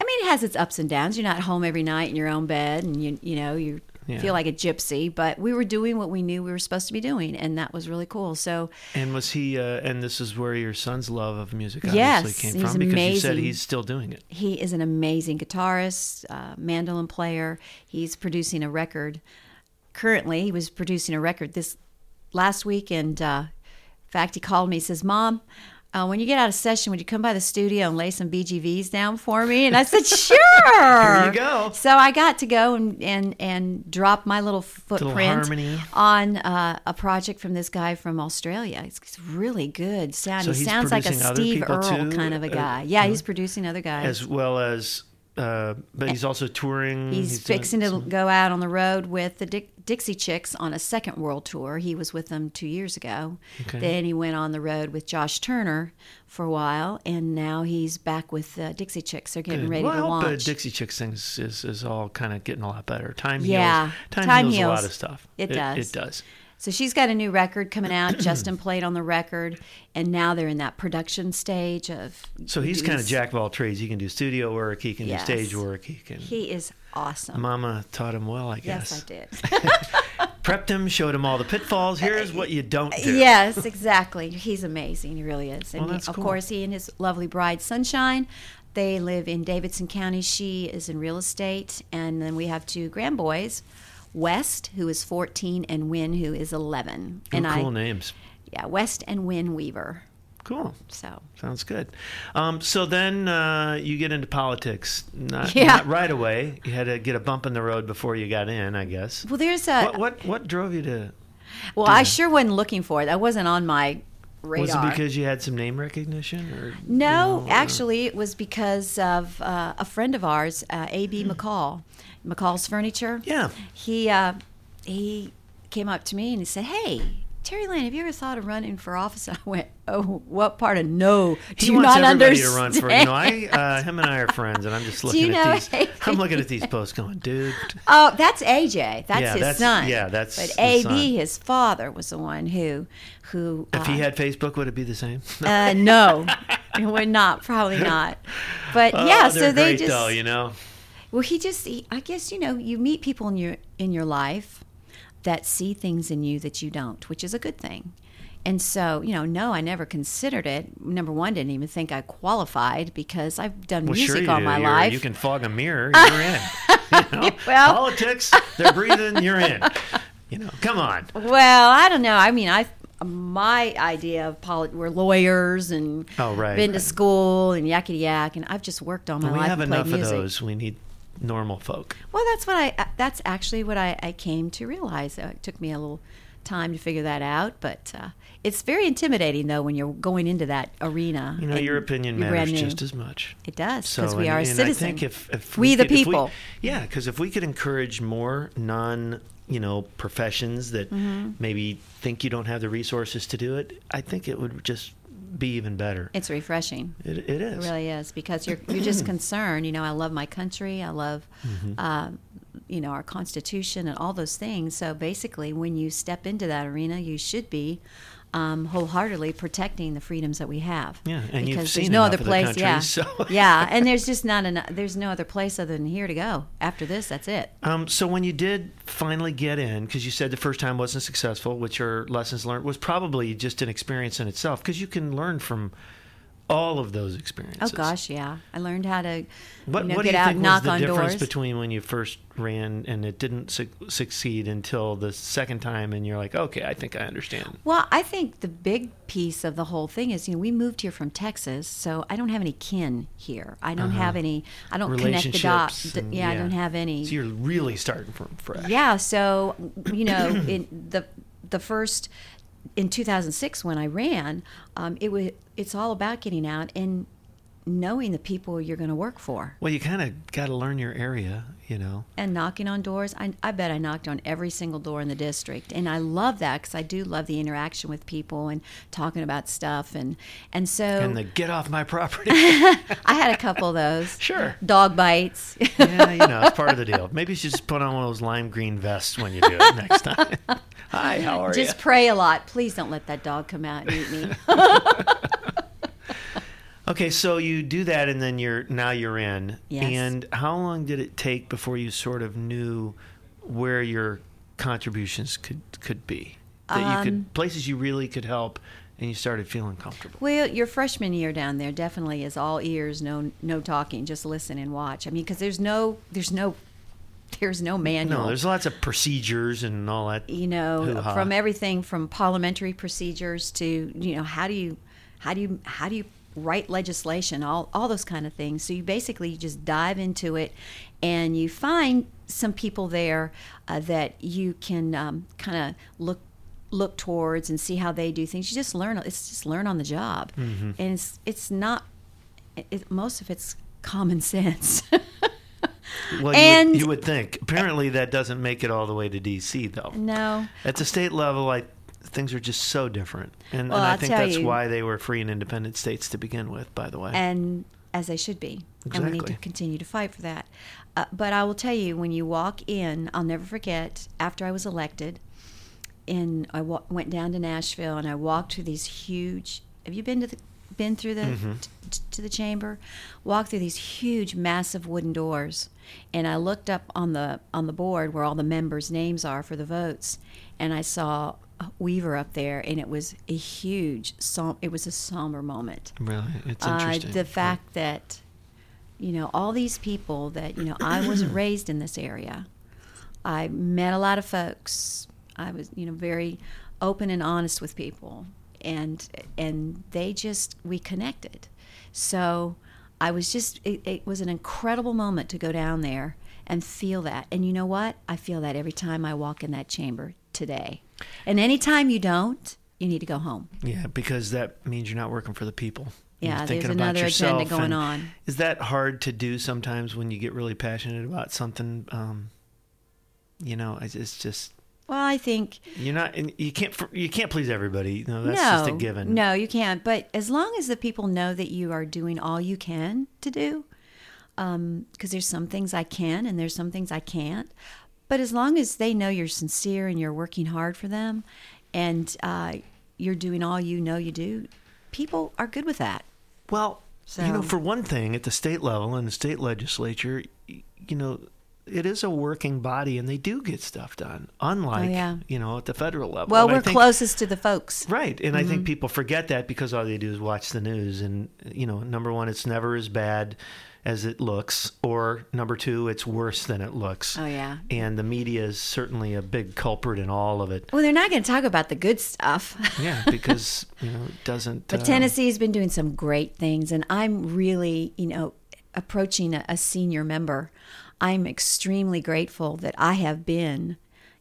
I mean, it has its ups and downs. You're not home every night in your own bed, and you, you know, you Yeah. feel like a gypsy. But we were doing what we knew we were supposed to be doing, and that was really cool. So And was he? Uh, and this is where your son's love of music obviously Yes, came from because you said he's still doing it. he is an amazing guitarist, uh, mandolin player. He's producing a record. Currently, he was producing a record this last week, and uh, in fact, he called me. He says, "Mom." Uh, when you get out of session, would you come by the studio and lay some BGVs down for me? And I said, sure. Here you go. So I got to go and, and, and drop my little footprint harmony. on uh, a project from this guy from Australia. It's, it's really good sound. So he sounds like a Steve Earle too? kind of a Uh, guy. Yeah, he's producing other guys. as well as, uh, but he's also touring. He's, doing fixing to some- go out on the road with the Dick, Dixie Chicks on a second world tour. He was with them two years ago. Okay. Then he went on the road with Josh Turner for a while, and now he's back with the Dixie Chicks. They're getting Good. ready well, to I hope, launch. Dixie Chicks things is, is all kind of getting a lot better. Time Yeah, heals. Time, time heals, a lot of stuff. It does. It, does. So she's got a new record coming out. Justin played on the record, and now they're in that production stage of. So he's kind of jack of all trades. He can do studio work. He can Yes. do stage work. He can. He is awesome. Mama taught him well, I guess. yes, I did. Prepped him, showed him all the pitfalls. Here's what you don't do. Yes, exactly. He's amazing. He really is. And Well, he- that's of course, he and his lovely bride, Sunshine, they live in Davidson County. She is in real estate. And then we have two grandboys, West, who is 14, and Win, who is 11. Ooh, and cool I, names. yeah, West and Win Weaver. Cool. So, Sounds good. Um, so then uh, you get into politics. Not, Yeah. not right away. You had to get a bump in the road before you got in, I guess. well, there's a. What what what drove you to? well, I sure wasn't looking for it. I wasn't on my radar. Was it because you had some name recognition, or No, you know, or- actually, it was because of uh, a friend of ours, uh, A.B. McCall, McCall's Furniture. Yeah. He uh, he came up to me and he said, "Hey, Terry Lynn, have you ever thought of running for office?" I went, "Oh, what part of no do He you wants not everybody understand?" to run for. You know, I uh, him and I are friends, and I'm just looking you know at these. I'm looking at these posts, going, dude. Oh, that's AJ. That's Yeah, his that's- son. yeah, that's But AB, son. his father, was the one who who. If uh, he had Facebook, would it be the same? uh, no, it would not. Probably not. But Oh, yeah, so they just though, you know. Well, he just he, I guess you know, you meet people in your in your life that see things in you that you don't, which is a good thing. And so, you know, no, I never considered it. Number one, didn't even think I qualified because I've done Well, music sure all do. my You're- life. You can fog a mirror. You're in. You know? Well- Politics. They're breathing. You're in. You know. Come on. Well, I don't know. I mean, I my idea of polit- we're lawyers and Oh, right, been to school and yakety yak, and I've just worked all my we life. We have enough of music. those. We need normal folk. Well, that's what I. That's actually what I, I came to realize. Uh, It took me a little time to figure that out, but uh, it's very intimidating though when you're going into that arena. You know, your opinion matters just as much. It does So, because we and- are a and citizen. I think if, if We the could- if people. yeah, because if we could encourage more non, you know, professions that Mm-hmm. maybe think you don't have the resources to do it, I think it would just be even better. it's refreshing. It, it It is. really is because you're you're just concerned. You know, I love my country. I love, Mm-hmm. um, you know, our Constitution and all those things. So basically, when you step into that arena, you should be um, wholeheartedly protecting the freedoms that we have. Yeah, and you've because seen there's no other place. country, yeah, so- yeah, and there's just not enough. There's no other place other than here to go. After this, that's it. Um, so when you did finally get in, because you said the first time wasn't successful, which your lessons learned was probably just an experience in itself, because you can learn from all of those experiences. Oh gosh, yeah. I learned how to What, you know, what get do you out think knock was the on difference doors. between when you first ran and it didn't su- succeed until the second time, and you're like, okay, I think I understand. Well, I think the big piece of the whole thing is, you know, we moved here from Texas, so I don't have any kin here. I don't have any. I don't connect the dots. Uh-huh. Relationships. Yeah, I don't have any. So you're really starting from fresh. Yeah, so you know, in the the first in 2006 when I ran, um, it was it's all about getting out and knowing the people you're going to work for Well, you kind of got to learn your area, you know. and knocking on doors. I, I bet I knocked on every single door in the district, and I love that because I do love the interaction with people and talking about stuff and and so And the get off my property. I had a couple of those. Sure. Dog bites. yeah, you know, it's part of the deal. Maybe you should just put on one of those lime green vests when you do it next time. Hi, how are Just you? Just pray a lot. Please don't let that dog come out and eat me. Okay, so you do that, and then you're now you're in. Yes. And how long did it take before you sort of knew where your contributions could could be? That you Um, could places you really could help, and you started feeling comfortable. Well, your freshman year down there definitely is all ears, no no talking, just listen and watch. I mean, because there's no there's no there's no manual. No, there's lots of procedures and all that. you know hoo-ha. from everything from parliamentary procedures to you know how do you how do you how do you write legislation all all those kind of things so you basically just dive into it and you find some people there uh, that you can um, kind of look look towards and see how they do things you just learn it's just learn on the job Mm-hmm. and it's it's not it, most of it's common sense Well, you, and- would, you would think. Apparently, that doesn't make it all the way to D.C. though. no At the state level, I things are just so different, and, Well, and I think that's you- why they were free and independent states to begin with. By the way, and as they should be. And we need to continue to fight for that. Uh, but I will tell you, when you walk in, I'll never forget. After I was elected, in I wa- went down to Nashville and I walked through these huge. Have you been to the been through the t- to the chamber? Walked through these huge, massive wooden doors, and I looked up on the on the board where all the members' names are for the votes, and I saw Weaver up there, and it was a huge. Som- it was a somber moment really, it's uh, interesting. the fact that you know all these people that you know I wasn't raised in this area. I met a lot of folks. I was you know very open and honest with people, and and they just we connected. So I was just it, it was an incredible moment to go down there and feel that. And you know what? I feel that every time I walk in that chamber today. And anytime you don't, you need to go home. Yeah, because that means you're not working for the people. You're Yeah, there's thinking about another agenda going on. Is that hard to do sometimes when you get really passionate about something? Um, you know, it's, it's just Well, I think you're not, you can't, you can't please everybody. No, that's no, just a given. No, you can't. But as long as the people know that you are doing all you can to do, because there's some things I can and there's some things I can't. But as long as they know you're sincere and you're working hard for them, and uh, you're doing all you know you do, people are good with that. Well, you know, for one thing, at the state level in the state legislature, you know, it is a working body, and they do get stuff done. Unlike, Oh, yeah. you know, at the federal level. Well, And we're think- closest to the folks. Right. And I Mm-hmm. think people forget that because all they do is watch the news. And, you know, number one, it's never as bad as it looks. Or number two, it's worse than it looks. Oh yeah. And the media is certainly a big culprit in all of it. Well, they're not going to talk about the good stuff. Yeah, because, you know, it doesn't. But um, Tennessee's been doing some great things, and I'm really, you know, approaching a, a senior member. I'm extremely grateful that I have been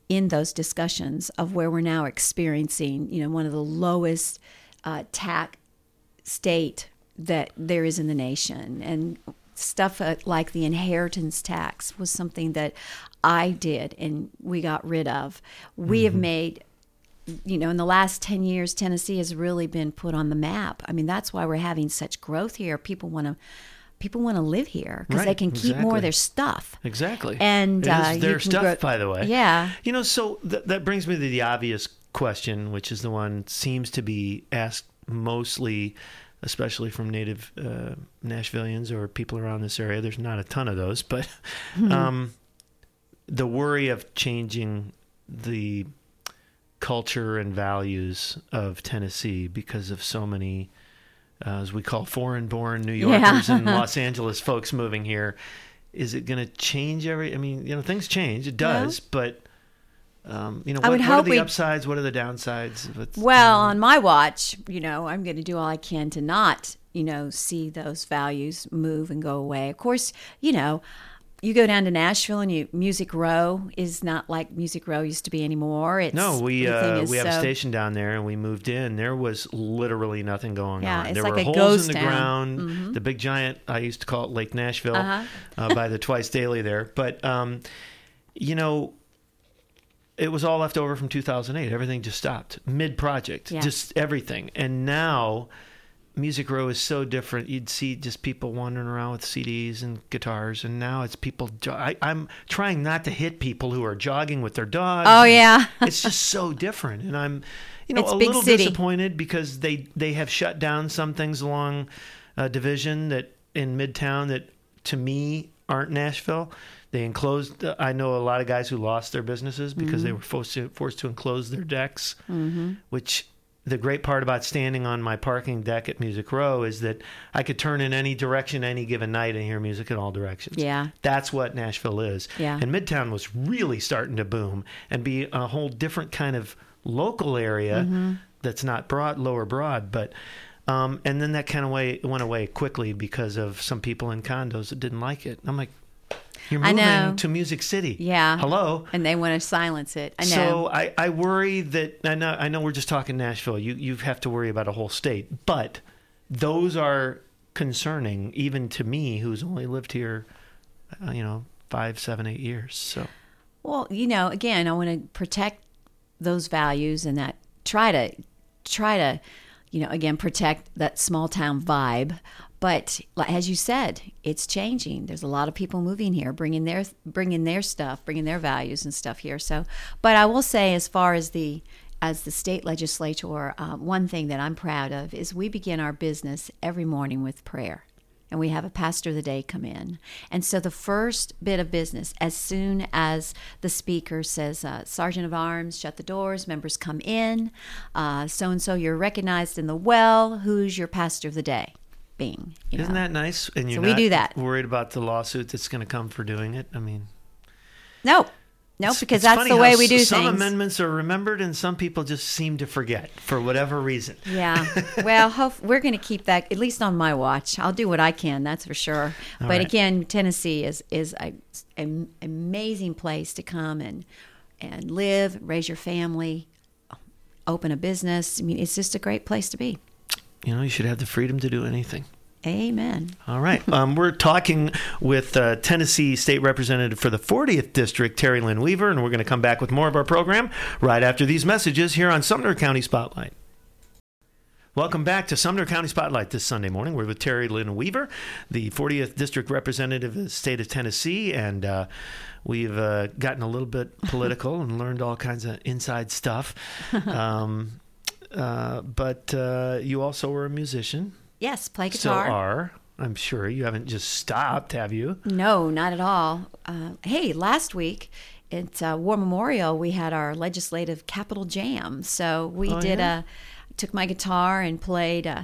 in those discussions of where we're now experiencing, you know, one of the lowest uh, tax state that there is in the nation, and stuff uh, like the inheritance tax was something that I did and we got rid of. We have made you know, in the last 10 years, Tennessee has really been put on the map. I mean, that's why we're having such growth here. People want to. People want to live here because they can keep more of their stuff. Exactly. And, uh, their stuff, grow- by the way. Yeah. You know, so th- that brings me to the obvious question, which is the one seems to be asked mostly, especially from native uh, Nashvillians or people around this area. There's not a ton of those, but Hmm. um, the worry of changing the culture and values of Tennessee because of so many uh, as we call foreign-born New Yorkers and Los Angeles folks moving here. Is it going to change every? I mean, you know, things change. It does, but um, you know, I what, would what hope are the upsides? What are the downsides? it? Well, on my watch, you know, I'm going to do all I can to not, you know, see those values move and go away. Of course, you know, you go down to Nashville and you Music Row is not like Music Row used to be anymore. It's No, we uh, we have a station down there, and we moved in. There was literally nothing going Yeah, on. it's there like were a holes ghost in the town. Mm-hmm. ground. The big giant. I used to call it Lake Nashville Uh-huh. uh, by the twice daily there. But um, you know, it was all left over from 2008. Everything just stopped mid project, Yeah. just everything. And now, Music Row is so different. You'd see just people wandering around with CDs and guitars, and now it's people. Jo- I, I'm trying not to hit people who are jogging with their dogs. Oh yeah. it's just so different, and I'm, you know, It's a little city. disappointed because they they have shut down some things along uh, division that in Midtown that to me aren't Nashville. They enclosed. I know a lot of guys who lost their businesses because they were forced to forced to enclose their decks. Mm-hmm. Which the great part about standing on my parking deck at Music Row is that I could turn in any direction any given night and hear music in all directions. Yeah. That's what Nashville is. Yeah. And Midtown was really starting to boom and be a whole different kind of local area Mm-hmm. that's not broad, lower broad, but. Um, and then that kind of way went away quickly because of some people in condos that didn't like it. I'm like, you're I moving know. to Music City. Yeah. Hello. And they want to silence it. I know. So I, I worry that I know I know we're just talking Nashville. You you have to worry about a whole state, but those are concerning even to me, who's only lived here, uh, you know, five, seven, eight years. So Well, you know, again, I want to protect those values and that try to try to, you know, again protect that small town vibe. But as you said, it's changing. There's a lot of people moving here, bringing their bringing their stuff, bringing their values and stuff here. So, but I will say, as far as the as the state legislature, uh, one thing that I'm proud of is we begin our business every morning with prayer and we have a pastor of the day come in. And so the first bit of business, as soon as the speaker says, uh, Sergeant of Arms, shut the doors, members come in, so and so, you're recognized in the well, who's your pastor of the day? Bing. isn't know. that nice? And you're we not do that. worried about the lawsuit that's going to come for doing it. I mean, No, no, it's- because it's that's the way we do some things. Some amendments are remembered, and some people just seem to forget for whatever reason. Yeah. Well, hope, we're going to keep that at least on my watch. I'll do what I can, that's for sure. but right. again, Tennessee is is a, an amazing place to come and and live, raise your family, open a business. I mean, it's just a great place to be. You know, you should have the freedom to do anything. Amen. All right. Um, we're talking with uh, Tennessee State Representative for the 40th District, Terry Lynn Weaver, and we're going to come back with more of our program right after these messages here on Sumner County Spotlight. Welcome back to Sumner County Spotlight this Sunday morning. We're with Terry Lynn Weaver, the 40th District Representative of the state of Tennessee, and uh, we've uh, gotten a little bit political and learned all kinds of inside stuff. Um, uh, but uh, you also were a musician. Yes, play guitar. Still are. I'm sure you haven't just stopped, have you? No, not at all. Uh, hey, last week at uh, War Memorial, we had our legislative capital jam. So we Oh, did yeah? a took my guitar and played uh,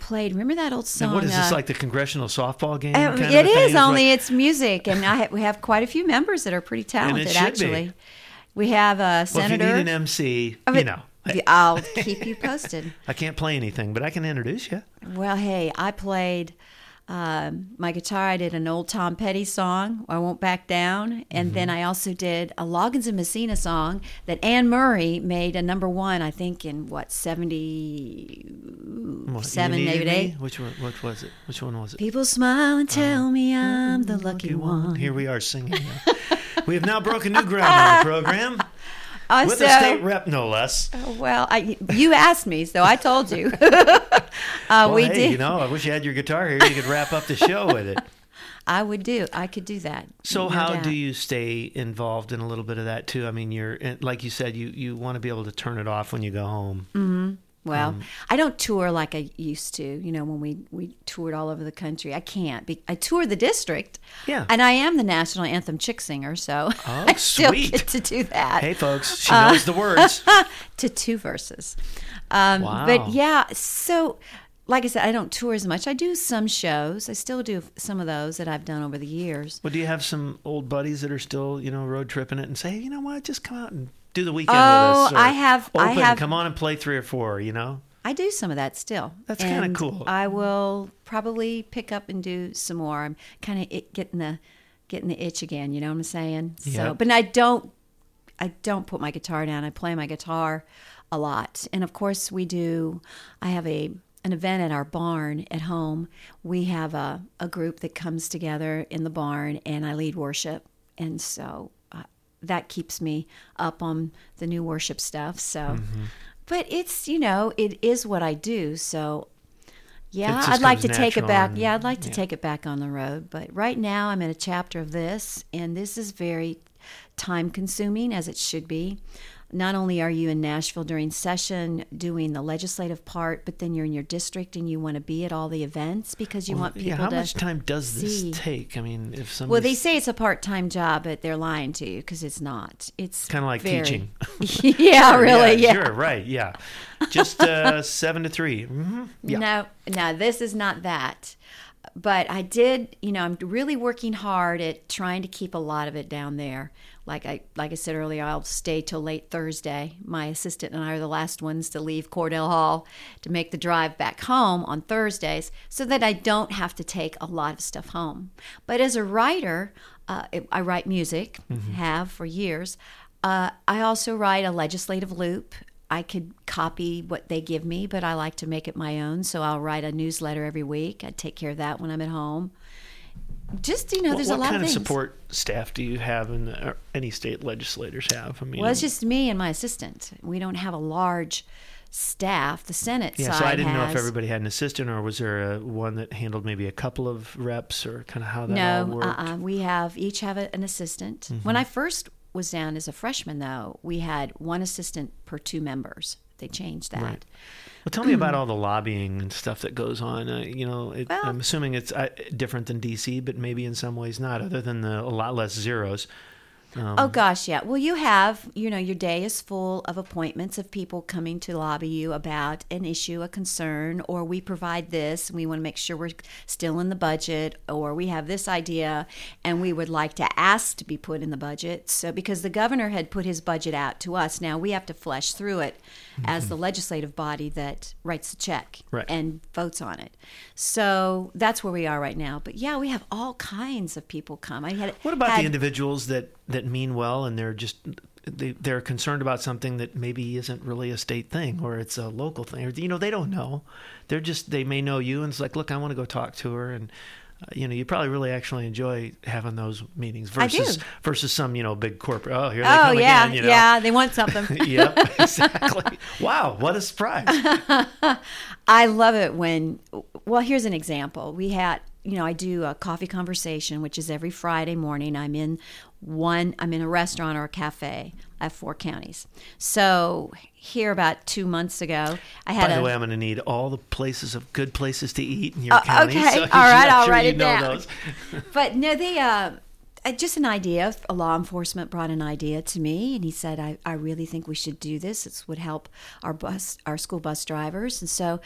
played. Remember that old song? And what is this uh, like the congressional softball game? uh, it thing? only it's music, and I ha- we have quite a few members that are pretty talented. should be. actually, we have a well, if senator. you need an MC, I you know, I'll keep you posted. I can't play anything, but I can introduce you. Well, hey, I played um, my guitar. I did an old Tom Petty song, "I Won't Back Down," and then Mm-hmm. I also did a Loggins and Messina song that Anne Murray made a number one. I think in what 77, What, You seven, Needed maybe eight. Which one? What was it? Which one was it? People smile and tell me I'm the lucky one. Here we are singing. we have now broken new ground on the program Uh, with so- a state rep, no less. well, I, you asked me, so I told you. uh, Well, we hey, did. you know, I wish you had your guitar here. You could wrap up the show with it. I would do. I could do that. So no how doubt. do you stay involved in a little bit of that too? I mean, you're like you said, you you want to be able to turn it off when you go home. Well, Um, I don't tour like I used to. You know, when we we toured all over the country, I can't. Be, I tour the district. Yeah. And I am the national anthem chick singer, so Oh, I still sweet. get to do that Hey, folks, she Uh, knows the words. to two verses. Um, Wow. But yeah, so like I said, I don't tour as much. I do some shows. I still do some of those that I've done over the years. Well, do you have some old buddies that are still, you know, road tripping it and say, you know what, just come out and do the weekend Oh, with us? Oh, I have- I Open, have- Come on and play three or four. You know. I do some of that still. That's kinda cool. I will probably pick up and do some more. I'm kind of getting the getting the itch again. You know what I'm saying? Yeah. So, but I don't I don't put my guitar down. I play my guitar a lot, and of course we do. I have a an event at our barn at home. We have a a group that comes together in the barn, and I lead worship, and so. That keeps me up on the new worship stuff. So, Mm-hmm. but it's you know it is what I do. So yeah, I'd like to take it back. and- Yeah, I'd like to yeah. take it back on the road. But right now, I'm in a chapter of this, and this is very time consuming as it should be. Not only are you in Nashville during session doing the legislative part, but then you're in your district and you want to be at all the events because you want people to yeah. How to. much time does this see. take? I mean, if somebody Well, they say it's a part-time job, but they're lying to you because it's not. It's Kinda like very- teaching. yeah, really. Yeah. Sure. Right. Yeah. Just uh, seven to 3 hmm Yeah. No, no, this is not that. But I did, you know, I'm really working hard at trying to keep a lot of it down there. Like I like I said earlier, I'll stay till late Thursday. My assistant and I are the last ones to leave Cordell Hull to make the drive back home on Thursdays so that I don't have to take a lot of stuff home. But as a writer, uh, I write music, have for years. Uh, I also write a legislative loop. I could copy what they give me, but I like to make it my own. So I'll write a newsletter every week. I take care of that when I'm at home. Just you know, there's what a lot kind of support staff do you have, and any state legislators have? I mean, Well, it's just me and my assistant. We don't have a large staff. The Senate yeah. side So I didn't know if everybody had an assistant, or was there a, one that handled maybe a couple of reps, or kind of how that all No, worked? uh-uh. we have each have a, an assistant. Mm-hmm. When I first was down as a freshman, though, we had one assistant per two members. They changed that. Right. Well, tell me about all the lobbying and stuff that goes on. Uh, you know, it, Well- I'm assuming it's uh, different than DC, but maybe in some ways not, other than the a lot less zeros. Um, Oh gosh, yeah. Well, you have, you know, your day is full of appointments of people coming to lobby you about an issue, a concern, or we provide this and we want to make sure we're still in the budget, or we have this idea and we would like to ask to be put in the budget. So because the governor had put his budget out to us, now we have to flesh through it as the mm-hmm. legislative body that writes the check Right. and votes on it. So that's where we are right now. But yeah, we have all kinds of people come. I had What about had- the individuals that that mean well and they're just they, they're concerned about something that maybe isn't really a state thing or it's a local thing or you know they don't know they're just they may know you and it's like look I want to go talk to her and you know you probably really actually enjoy having those meetings versus versus some you know big corporate oh here they Oh come yeah, again you know yeah. They want something. yep exactly wow what a surprise I love it when. Well, here's an example. We had, you know, I do a coffee conversation, which is every Friday morning. I'm in one. I'm in a restaurant or a cafe. I have four counties. So here, about two months ago, I had by the a. way I'm going to need all the places of good places to eat in your Oh, county okay. so All right, I'll sure write it down. those. but no, they uh, uh, just an idea. A law enforcement brought an idea to me, and he said, "I, I really think we should do this. This would help our bus, our school bus drivers." And so,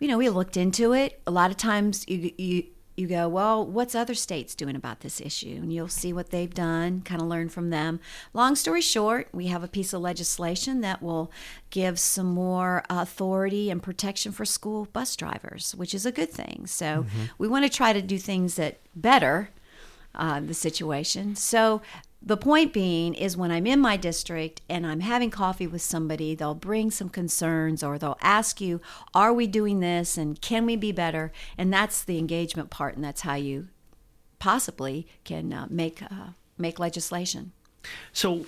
you know, we looked into it. A lot of times, you you you go, "Well, what's other states doing about this issue?" And you'll see what they've done, kind of learn from them. Long story short, we have a piece of legislation that will give some more authority and protection for school bus drivers, which is a good thing. So we want to try to do things that better uh, the situation. So the point being is when I'm in my district and I'm having coffee with somebody, they'll bring some concerns or they'll ask you, "Are we doing this? And can we be better?" And that's the engagement part, and that's how you possibly can uh, make uh, make legislation. So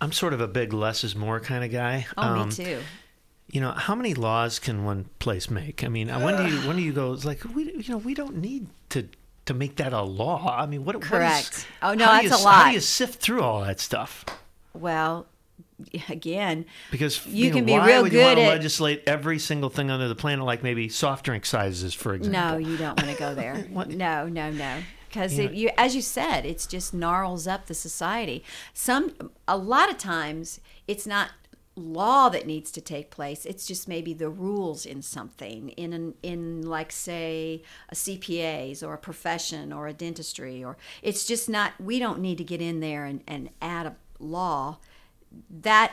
I'm sort of a big less is more kind of guy. Oh, Um, me too. You know, how many laws can one place make? I mean, when do you when do you go? It's like we, you know, we don't need to to make that a law. I mean, what? what is- Correct. Oh, no, that's you, a How do you sift through all that stuff? Well, again, Because You know, can be why real would you good want to at- legislate every single thing under the planet, like maybe soft drink sizes, for example? No, you don't want to go there. No, no, no. Because You you, as you said, it's just gnarls up the society. Some, a lot of times, it's not law that needs to take place. It's just maybe the rules in something in an, in like say a CPAs or a profession or a dentistry or it's just not. We don't need to get in there and, and add a law. That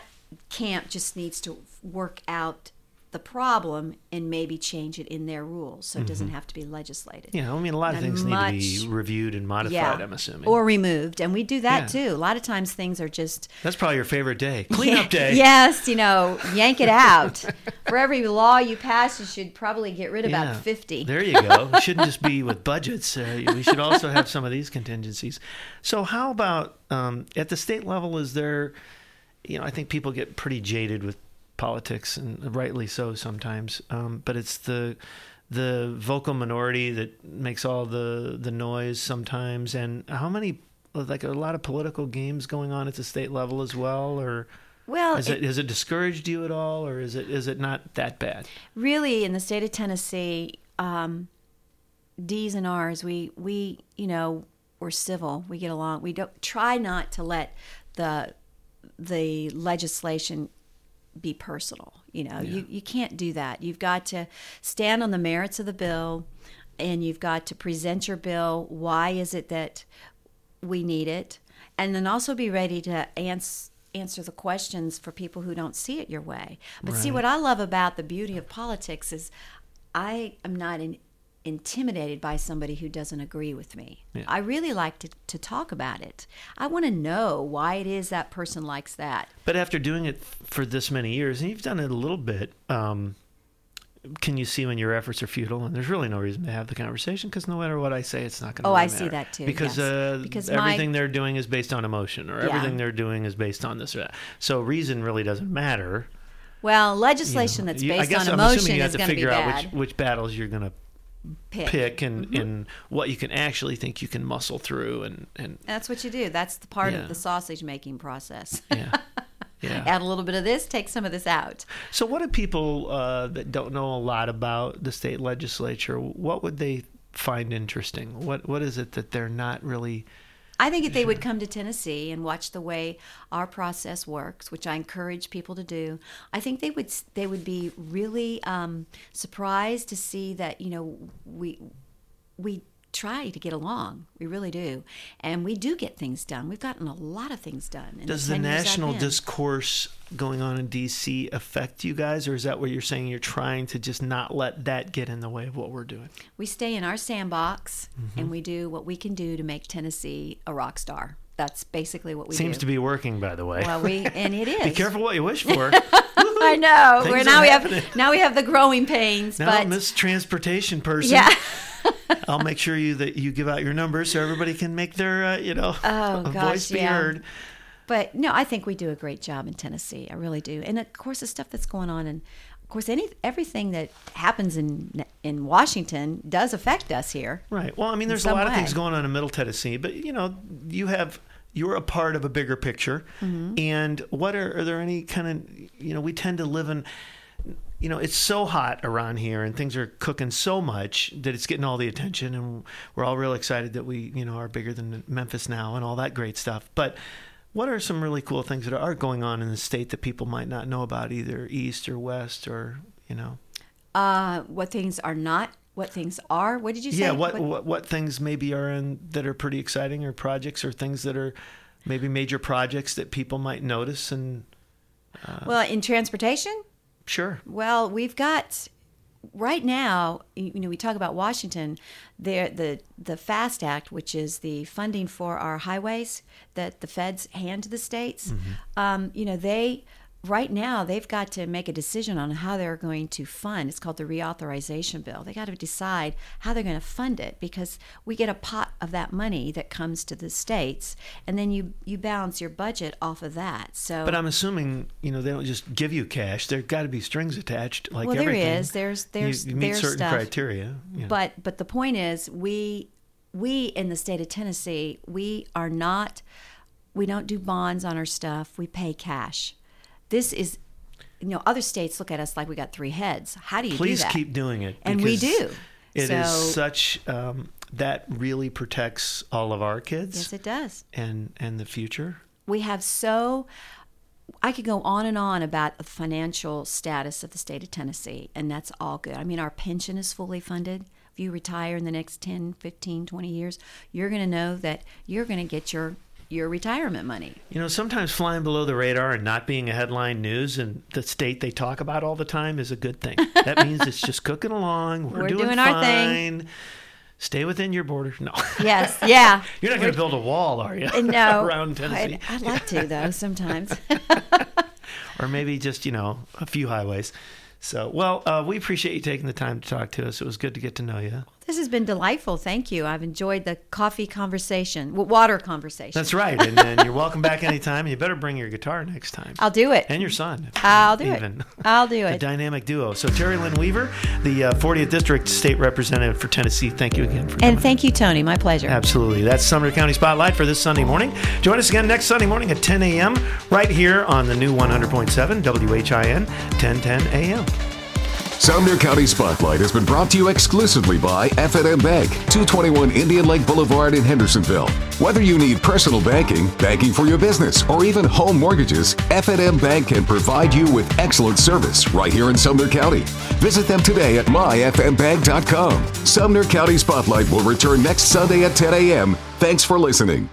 camp just needs to work out the problem and maybe change it in their rules so it doesn't have to be legislated. Yeah, I mean, a lot of And things need to be reviewed and modified. I'm assuming. Or removed. And we do that Yeah. too. A lot of times things are just that's probably your favorite day, cleanup day. Yes, you know, yank it out. For every law you pass, you should probably get rid of Yeah. about 50. There you go. It shouldn't just be with budgets. Uh, we should also have some of these contingencies. So, how about um, at the state level? Is there, you know, I think people get pretty jaded with politics, and rightly so sometimes. Um, but it's the the vocal minority that makes all the the noise sometimes. And how many like a lot of political games going on at the state level as well, or Well, is it- it has it discouraged you at all, or is it is it not that bad? really in the state of Tennessee, um, D's and R's, we we you know we're civil. We get along. We don't try not to let the the legislation be personal. You know, you you can't do that. You've got to stand on the merits of the bill, and you've got to present your bill. Why is it that we need it, and then also be ready to answer answer the questions for people who don't see it your way. But see, what I love about the beauty of politics is I am not in, intimidated by somebody who doesn't agree with me. Yeah. I really like to, to talk about it. I want to know why it is that person likes that. But after doing it for this many years, and you've done it a little bit, um, can you see when your efforts are futile? And there's really no reason to have the conversation because no matter what I say, it's not going to. Oh, really I see matter. that too, Because, yes. uh, Because my- everything they're doing is based on emotion, or Yeah. everything they're doing is based on this or that. So reason really doesn't matter. Well, you know. legislation that's You- based guess on I'm assuming emotion you have is going to be figure out bad. which which battles you're going to Pick. pick and Mm-hmm. and what you can actually think you can muscle through and and That's what you do. That's the part Yeah. of the sausage making process. yeah. Yeah. Add a little bit of this, take some of this out. So, what do people uh, that don't know a lot about the state legislature? What would they find interesting? What What is it that they're not really? I think if they would come to Tennessee and watch the way our process works, which I encourage people to do, I think they would they would be really um, surprised to see that you know we we try to get along. We really do, and we do get things done. We've gotten a lot of things done. Does the 10 national discourse going on in D.C. affect you guys, or is that what you're saying? You're trying to just not let that get in the way of what we're doing. we stay in our sandbox Mm-hmm. and we do what we can do to make Tennessee a rock star. That's basically what we Seems do. to be working, by the way. well, we and it is. Be careful what you wish for. I know. Things now we happening. have now we have the growing pains, now, but Miss Transportation person, yeah. I'll make sure you that you give out your numbers so everybody can make their uh, you know Oh, voice gosh, be yeah. heard. But no, I think we do a great job in Tennessee. I really do. And of course, the stuff that's going on, and of course, any everything that happens in in Washington does affect us here. Right. Well, I mean, there's a lot of things going on in Middle Tennessee, but you know, you have you're a part of a bigger picture. Mm-hmm. And what are are there any kind of you know we tend to live in. You know, it's so hot around here, and things are cooking so much that it's getting all the attention, and we're all real excited that we, you know, are bigger than Memphis now, and all that great stuff. But what are some really cool things that are going on in the state that people might not know about, either east or west, or you know? Uh, what things are not? What things are? What did you say? Yeah, what, what what things maybe are in that are pretty exciting or projects or things that are maybe major projects that people might notice and well, in transportation, sure. Well, we've got right now. You know, we talk about Washington. There, the the FAST Act, which is the funding for our highways that the feds hand to the states. Um, you know, they right now they've got to make a decision on how they're going to fund. It's called the reauthorization bill. They got to decide how they're going to fund it because we get a pot of that money that comes to the states, and then you you balance your budget off of that. So, But I'm assuming you know they don't just give you cash. There's got to be strings attached, like Well, there everything. is. There's- You- there's- you, meet there's certain stuff. criteria. you know. But but the point is, we we in the state of Tennessee, we are not, we don't do bonds on our stuff. We pay cash. This is, you know, other states look at us like we got three heads. How do you please do that? keep doing it. And we do. It is So- such um, that really protects all of our kids Yes, it does. and and the future. We have so I could go on and on about the financial status of the state of Tennessee, and that's all good. I mean, our pension is fully funded. If you retire in the next 10, 15, 20 years, you're going to know that you're going to get your your retirement money. You know, sometimes flying below the radar and not being a headline news in the state they talk about all the time is a good thing. That means it's just cooking along. We're, We're doing, doing fine. our thing. Stay within your borders. No. Yes, yeah. You're not going to build a wall, are you? No, Around Tennessee. I'd, I'd like to though sometimes. or maybe just, you know, a few highways. So, well, uh, we appreciate you taking the time to talk to us. It was good to get to know you. This has been delightful. Thank you. I've enjoyed the coffee conversation, water conversation. That's right. And, and you're welcome back anytime. You better bring your guitar next time. I'll do it. and your son. I'll do even. it. I'll do The it. dynamic duo. So, Terry Lynn Weaver, the uh, 40th District State Representative for Tennessee, thank you again for coming. And thank you, Tony. My pleasure. Absolutely. That's Sumner County Spotlight for this Sunday morning. Join us again next Sunday morning at 10 a.m. right here on the new 100.7 WHIN 1010 a.m. Sumner County Spotlight has been brought to you exclusively by F&M Bank, 221 Indian Lake Boulevard in Hendersonville. Whether you need personal banking, banking for your business, or even home mortgages, F&M Bank can provide you with excellent service right here in Sumner County. Visit them today at myfmbank.com. Sumner County Spotlight will return next Sunday at 10 a.m. Thanks for listening.